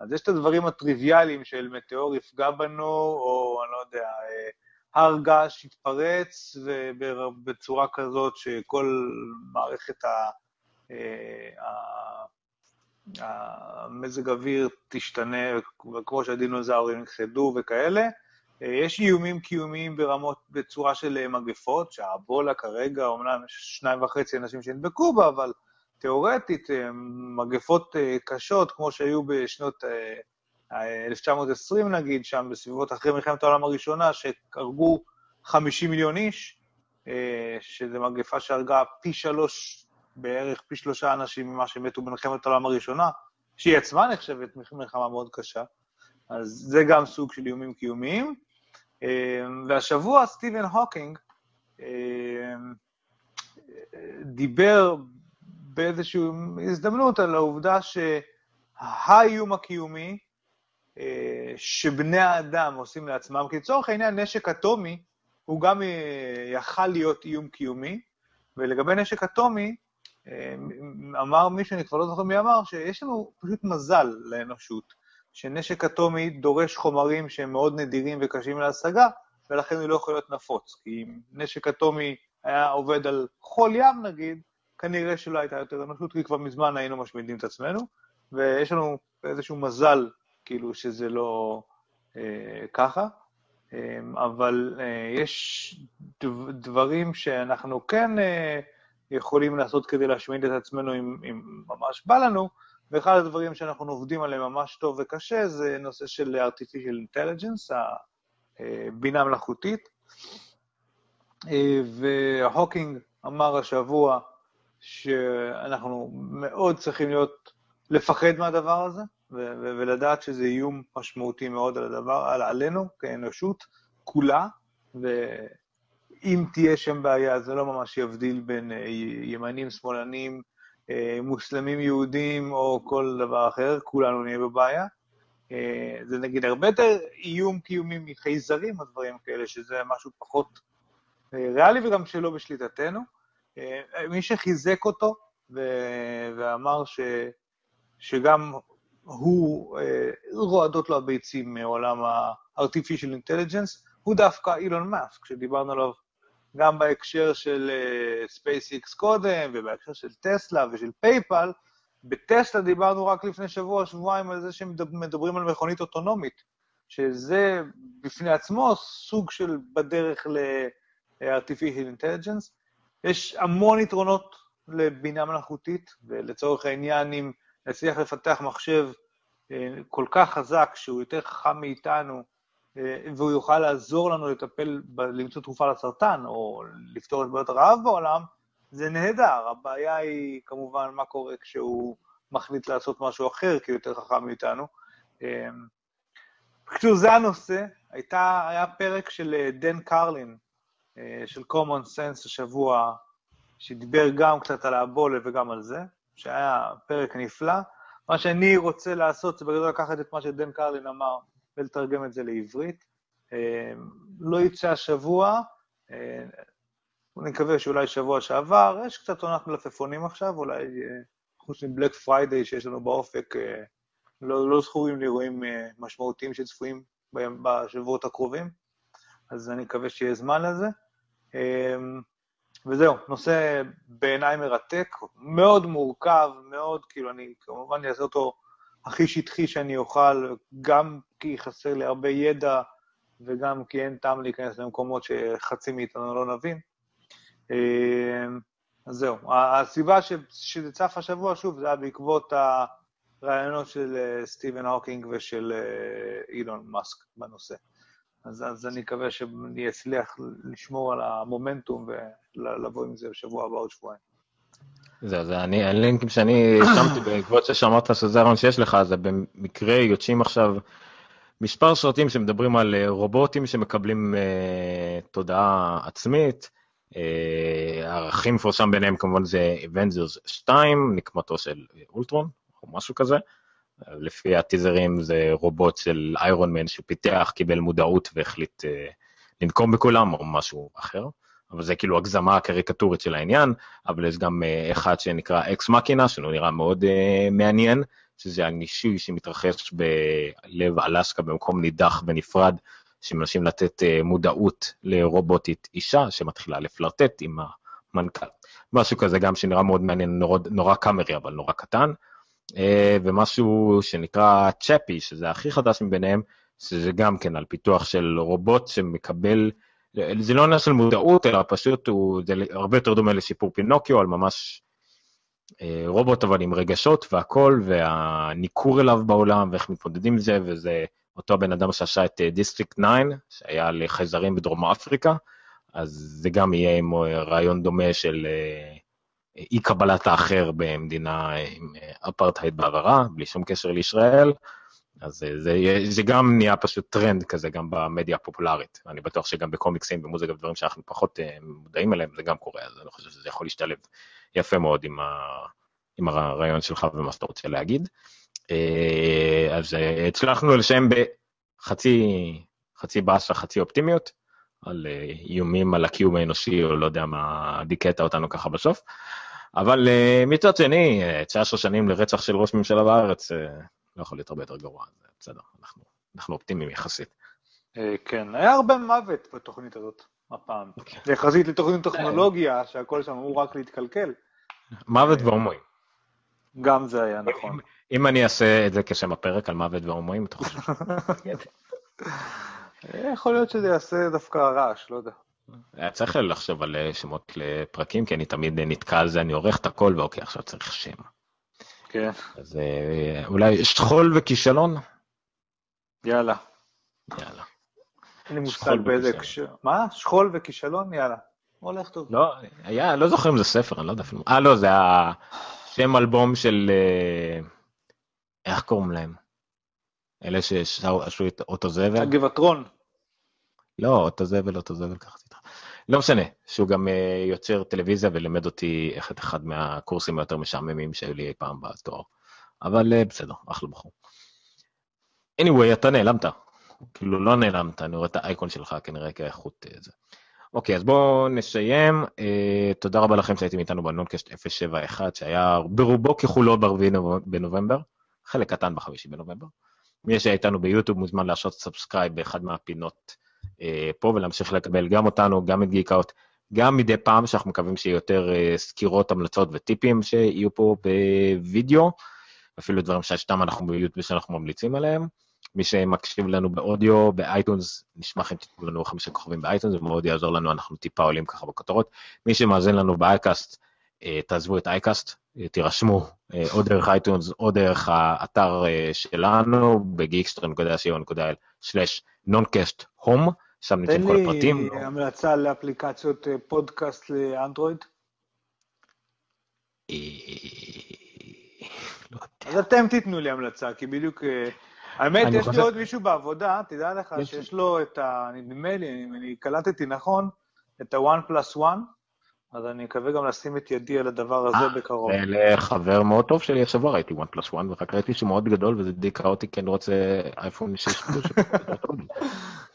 אז יש את הדברים הטריוויאליים של מטאור יפגע בנו, או אני לא יודע, הר געש יתפרץ בצורה כזאת שכל מערכת ה... אה, המזג אוויר תשתנה, כמו שהדינוזאורים נכחדו וכאלה. אה, יש איומים קיומיים ברמות, בצורה של מגפות, שהאבולה כרגע, אומנם יש שניים וחצי אנשים שנדבקו בה, אבל תיאורטית, אה, מגפות קשות, כמו שהיו בשנות 1920 נגיד, שם בסביבות אחרי מלחמת העולם הראשונה, שהרגו 50 מיליון איש, אה, שזו מגפה שהרגה פי שלוש, בערך פי שלושה אנשים ממה שמתו במלחמת העולם הראשונה, שהיא עצמה נחשבת מלחמה מאוד קשה. אז זה גם סוג של איומים קיומיים. אה, והשבוע סטיבן הוקינג אה, דיבר באיזושהי הזדמנות על העובדה שהאיום הקיומי שבני האדם עושים לעצמם, כי לצורך העניין נשק אטומי הוא גם אה, יכל להיות איום קיומי, ולגבי נשק אטומי, אה, אמר מישהו, אני כבר לא זוכר מי אמר, שיש לנו פשוט מזל לאנושות, שנשק אטומי דורש חומרים שהם מאוד נדירים וקשים להשגה, ולכן הוא לא יכול להיות נפוץ. כי אם נשק אטומי היה עובד על חול ים נגיד, כנראה שלא הייתה יותר אנושות, כי כבר מזמן היינו משמידים את עצמנו, ויש לנו איזשהו מזל כאילו שזה לא אה, ככה, אה, אבל אה, יש דברים שאנחנו כן אה, יכולים לעשות כדי להשמיד את עצמנו אם, אם ממש בא לנו, ואחד הדברים שאנחנו עובדים עליהם ממש טוב וקשה זה נושא של artificial intelligence, הבינה אה, מלאכותית. אה, והוקינג אמר השבוע שאנחנו מאוד צריכים להיות, לפחד מהדבר הזה, ולדעת שזה איום משמעותי מאוד על הדבר, על עלינו כאנושות כולה, ואם תהיה שם בעיה, זה לא ממש יבדיל בין אה, ימנים, שמאלנים, אה, מוסלמים, יהודים או כל דבר אחר, כולנו נהיה בבעיה. אה, זה נגיד הרבה יותר איום קיומי מחייזרים או דברים כאלה, שזה משהו פחות ריאלי וגם שלא בשליטתנו. מי שחיזק אותו ואמר ש... שגם הוא, אה, רועדות לו הביצים מעולם ה-artificial intelligence, הוא דווקא אילון מאסק, שדיברנו עליו גם בהקשר של SpaceX קודם, ובהקשר של טסלה ושל פייפל. בטסלה דיברנו רק לפני שבוע, שבועיים על זה שמדברים על מכונית אוטונומית, שזה בפני עצמו סוג של בדרך ל-artificial intelligence. יש המון יתרונות לבינה מלאכותית, ולצורך העניין, אם נצליח לפתח מחשב כל כך חזק, שהוא יותר חכם מאיתנו, והוא יוכל לעזור לנו לטפל, למצוא תרופה לסרטן, או לפתור את בעיות הרעב בעולם, זה נהדר. הבעיה היא כמובן מה קורה כשהוא מחליט לעשות משהו אחר, כי הוא יותר חכם מאיתנו. בקיצור, זה הנושא. הייתה, היה פרק של דן קרלין, של common sense השבוע, שדיבר גם קצת על האבולה וגם על זה, שהיה פרק נפלא. מה שאני רוצה לעשות זה בגדול לקחת את מה שדן קרלין אמר ולתרגם את זה לעברית. לא יצא השבוע, אני מקווה שאולי שבוע שעבר, יש קצת עונת מלפפונים עכשיו, אולי חוץ מבלק Black Friday שיש לנו באופק, לא, לא זכורים לי אירועים משמעותיים שצפויים בשבועות הקרובים, אז אני מקווה שיהיה זמן לזה. וזהו, נושא בעיניי מרתק, מאוד מורכב, מאוד, כאילו, אני כמובן אעשה אותו הכי שטחי שאני אוכל, גם כי חסר לי הרבה ידע, וגם כי אין טעם להיכנס למקומות שחצי מאיתנו לא נבין. אז זהו, הסיבה שזה צף השבוע, שוב, זה היה בעקבות הרעיונות של סטיבן הוקינג ושל אילון מאסק בנושא. אז, אז אני מקווה שאני אצליח לשמור על המומנטום ולבוא עם זה בשבוע הבא עוד שבועיים. זה, זה, אני, הלינקים שאני שמתי בעקבות ששמעת שזה הרעיון שיש לך, זה במקרה יוצאים עכשיו מספר סרטים שמדברים על רובוטים שמקבלים uh, תודעה עצמית. הערכים uh, מפורסם ביניהם כמובן זה Avengers 2, נקמתו של אולטרון, או משהו כזה. לפי הטיזרים זה רובוט של איירון מן שפיתח, קיבל מודעות והחליט uh, לנקום בכולם או משהו אחר. אבל זה כאילו הגזמה קריקטורית של העניין, אבל יש גם uh, אחד שנקרא אקס מקינה, שלא נראה מאוד uh, מעניין, שזה הנישוי שמתרחש בלב אלסקה במקום נידח ונפרד, שמנסים לתת מודעות לרובוטית אישה שמתחילה לפלרטט עם המנכ"ל. משהו כזה גם שנראה מאוד מעניין, נורא, נורא קאמרי אבל נורא קטן. Uh, ומשהו שנקרא צ'אפי, שזה הכי חדש מביניהם, שזה גם כן על פיתוח של רובוט שמקבל, זה לא עניין של מודעות, אלא פשוט הוא, זה הרבה יותר דומה לסיפור פינוקיו, על ממש אה, רובוט אבל עם רגשות והכל, והניכור אליו בעולם, ואיך מתמודדים עם זה, וזה אותו הבן אדם שעשה את District אה, 9, שהיה על חייזרים בדרום אפריקה, אז זה גם יהיה עם רעיון דומה של... אי קבלת האחר במדינה עם אפרטהייד בעברה, בלי שום קשר לישראל, אז זה, זה גם נהיה פשוט טרנד כזה גם במדיה הפופולרית. אני בטוח שגם בקומיקסים ומוזיקה ודברים שאנחנו פחות מודעים אליהם, זה גם קורה, אז אני חושב שזה יכול להשתלב יפה מאוד עם, ה, עם הרעיון שלך ומה שאתה רוצה להגיד. אז הצלחנו לסיים בחצי חצי באסה, חצי אופטימיות, על איומים על הקיום האנושי, או לא יודע מה דיכאת אותנו ככה בסוף. אבל uh, מצד שני, 19 שנים לרצח של ראש ממשלה בארץ, uh, לא יכול להיות הרבה יותר גרוע, בסדר, אנחנו, אנחנו אופטימיים יחסית. Uh, כן, היה הרבה מוות בתוכנית הזאת, הפעם. אוקיי. יחסית לתוכנית טכנולוגיה, שהכל שם אמור רק להתקלקל. מוות והומואים. גם זה היה נכון. אם, אם אני אעשה את זה כשם הפרק על מוות והומואים, אתה חושב? יכול להיות שזה יעשה דווקא רעש, לא יודע. היה צריך לחשוב על שמות לפרקים, כי אני תמיד נתקע על זה, אני עורך את הכל, ואוקיי, עכשיו צריך שם. כן. אז אולי שכול וכישלון? יאללה. יאללה. אין לי מושג באיזה הקשר. מה? שכול וכישלון? יאללה. הולך טוב. לא, היה, לא זוכר אם זה ספר, אני לא יודע אפילו. אה, לא, זה השם אלבום של... איך קוראים להם? אלה שעשו את אוטו זבל? הגבעטרון. לא, אותו זבל, אותו זבל, ככה זה לא משנה, שהוא גם uh, יוצר טלוויזיה ולימד אותי איך את אחד מהקורסים היותר משעממים שהיו לי אי פעם בתואר. אבל uh, בסדר, אחלה בחור. anyway, אתה נעלמת. כאילו, לא נעלמת, אני רואה את האייקון שלך כנראה כאיכות uh, זה. אוקיי, אז בואו נסיים. Uh, תודה רבה לכם שהייתם איתנו בנונקשט 071, שהיה ברובו ככולו ב-4 בנובמבר, חלק קטן ב-5 בנובמבר. מי שהיה איתנו ב YouTube מוזמן לעשות subscribe באחד מהפינות. פה ולהמשיך לקבל גם אותנו, גם את Geekout, גם מדי פעם שאנחנו מקווים שיהיו יותר אה, סקירות, המלצות וטיפים שיהיו פה בווידאו, אפילו דברים שסתם אנחנו ב YouTube שאנחנו ממליצים עליהם. מי שמקשיב לנו באודיו, ב iTunes, נשמח אם תיתנו לנו חמישה כוכבים ב iTunes, זה מאוד יעזור לנו, אנחנו טיפה עולים ככה בכותרות. מי שמאזין לנו ב iCast, אה, תעזבו את אייקאסט, אה, תירשמו אה, או דרך אייטונס או דרך האתר שלנו, בgeekster.co.il/noncast home, שם נמצאים כל הפרטים. תן לי המלצה לאפליקציות פודקאסט לאנדרואיד. לא אז אתם תיתנו לי המלצה, כי בדיוק האמת, יש לי עוד מישהו בעבודה, תדע לך שיש לו את ה... נדמה לי, אם אני קלטתי נכון, את ה-one plus one, אז אני מקווה גם לשים את ידי על הדבר הזה אה, בקרוב. לחבר מאוד טוב שלי השבוע ראיתי one plus one, ורק ראיתי שהוא מאוד גדול וזה די כאוטי, כי אני רוצה אייפון 6 פלוס.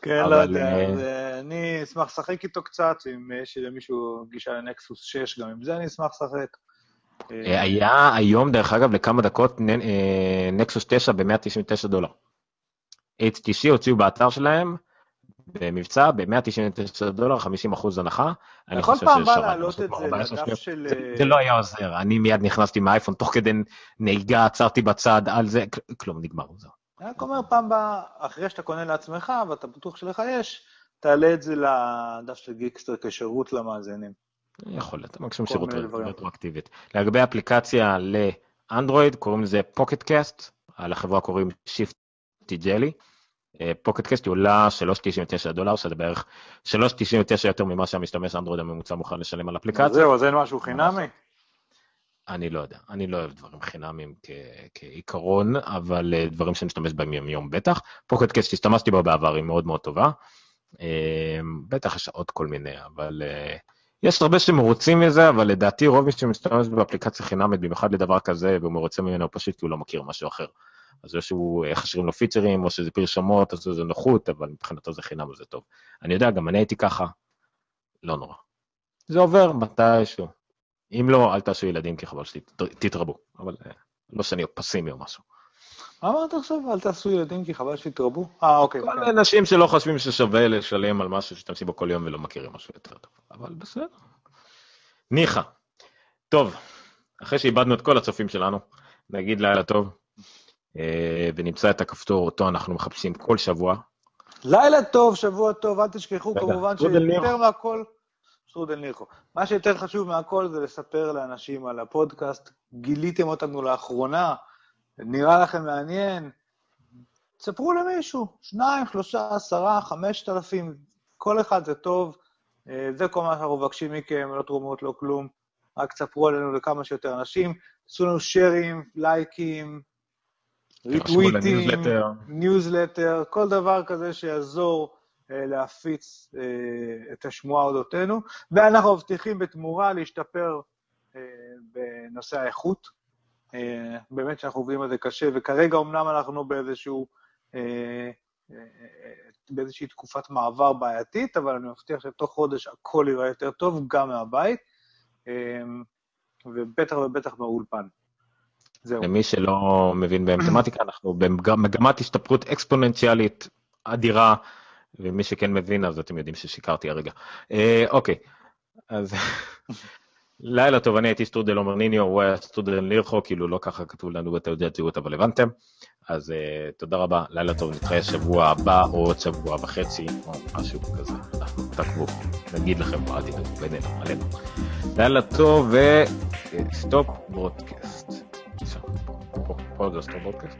כן, לא יודע, אה, אני אשמח לשחק איתו קצת, אם יש למישהו גישה לנקסוס 6, גם עם זה אני אשמח לשחק. אה, היה היום, דרך אגב, לכמה דקות, נקסוס 9 ב-199 דולר. HTC הוציאו באתר שלהם, במבצע, ב-199 דולר, 50 אחוז הנחה. אני יכול פעם הבאה להעלות את זה לדף של... זה לא היה עוזר, אני מיד נכנסתי מהאייפון, תוך כדי נהיגה, עצרתי בצד על זה, כלום, נגמר, זהו. אני רק אומר, פעם הבאה, אחרי שאתה קונה לעצמך, ואתה בטוח שלך יש, תעלה את זה לדף של Geekster כשירות למאזינים. יכול להיות, מקסימום שירות רטרואקטיבית. לגבי אפליקציה לאנדרואיד, קוראים לזה Pocket Casts, על החברה קוראים Shifty Jelly. Pocket Cast היא עולה 3.99 דולר, שזה בערך 3.99 יותר ממה שהמשתמש אנדרואיד הממוצע מוכן לשלם על אפליקציה. זהו, אז אין משהו חינמי? אני לא יודע, אני לא אוהב דברים חינמיים כעיקרון, אבל אה, דברים שאני משתמש בהם יום יום בטח. Pocket Cast השתמשתי בו בעבר, היא מאוד מאוד טובה. אה, בטח יש עוד כל מיני, אבל אה, יש הרבה שמרוצים מזה, אבל לדעתי רוב מי שמשתמש באפליקציה חינמית, במיוחד לדבר כזה, והוא מרוצה ממנו פשוט כי הוא לא מכיר משהו אחר. אז או שהוא חשרים לו פיצ'רים, או שזה פרשמות, או שזה נוחות, אבל מבחינתו זה חינם וזה טוב. אני יודע, גם אני הייתי ככה, לא נורא. זה עובר מתישהו. אם לא, אל תעשו ילדים, כי חבל שתתרבו. אבל אה, לא שאני פסימי או משהו. מה אמרת עכשיו? אל תעשו ילדים כי חבל שיתרבו? אה, אוקיי. כל כן. מיני אנשים שלא חושבים ששווה לשלם על משהו שתמשיך בו כל יום ולא מכירים משהו יותר טוב. אבל בסדר. ניחא. טוב, אחרי שאיבדנו את כל הצופים שלנו, נגיד לילה טוב, אה, ונמצא את הכפתור אותו אנחנו מחפשים כל שבוע. לילה טוב, שבוע טוב, אל תשכחו כמובן שיותר מהכל, שטרודל ניחו. מה שיותר חשוב מהכל זה לספר לאנשים על הפודקאסט, גיליתם אותנו לאחרונה, נראה לכם מעניין, תספרו למישהו, שניים, שלושה, עשרה, חמשת אלפים, כל אחד זה טוב, אה, זה כל מה שאנחנו מבקשים מכם, לא תרומות, לא כלום, רק תספרו עלינו לכמה שיותר אנשים, תעשו לנו שיירים, לייקים, ריטוויטים, ניוזלטר, כל דבר כזה שיעזור אה, להפיץ אה, את השמועה אודותינו, ואנחנו מבטיחים בתמורה להשתפר אה, בנושא האיכות. באמת שאנחנו עובדים על זה קשה, וכרגע אמנם אנחנו באיזשהו, באיזושהי תקופת מעבר בעייתית, אבל אני מבטיח שתוך חודש הכל יראה יותר טוב, גם מהבית, ובטח ובטח באולפן. זהו. למי שלא מבין במתמטיקה, אנחנו במגמת השתפרות אקספוננציאלית אדירה, ומי שכן מבין, אז אתם יודעים ששיקרתי הרגע. אה, אוקיי, אז לילה טוב, אני הייתי סטרודל עומר ניניו, הוא היה סטרודל לירחו, כאילו לא ככה כתוב לנו בתעודת זהות, אבל הבנתם. אז אה, תודה רבה, לילה טוב, נתראה שבוע הבא או עוד שבוע וחצי, או משהו כזה. תעקבו, נגיד לכם, אל תדאגו, בינינו, עלינו. לילה טוב ו stop broadcast. פה, פה זה ה stop broadcast.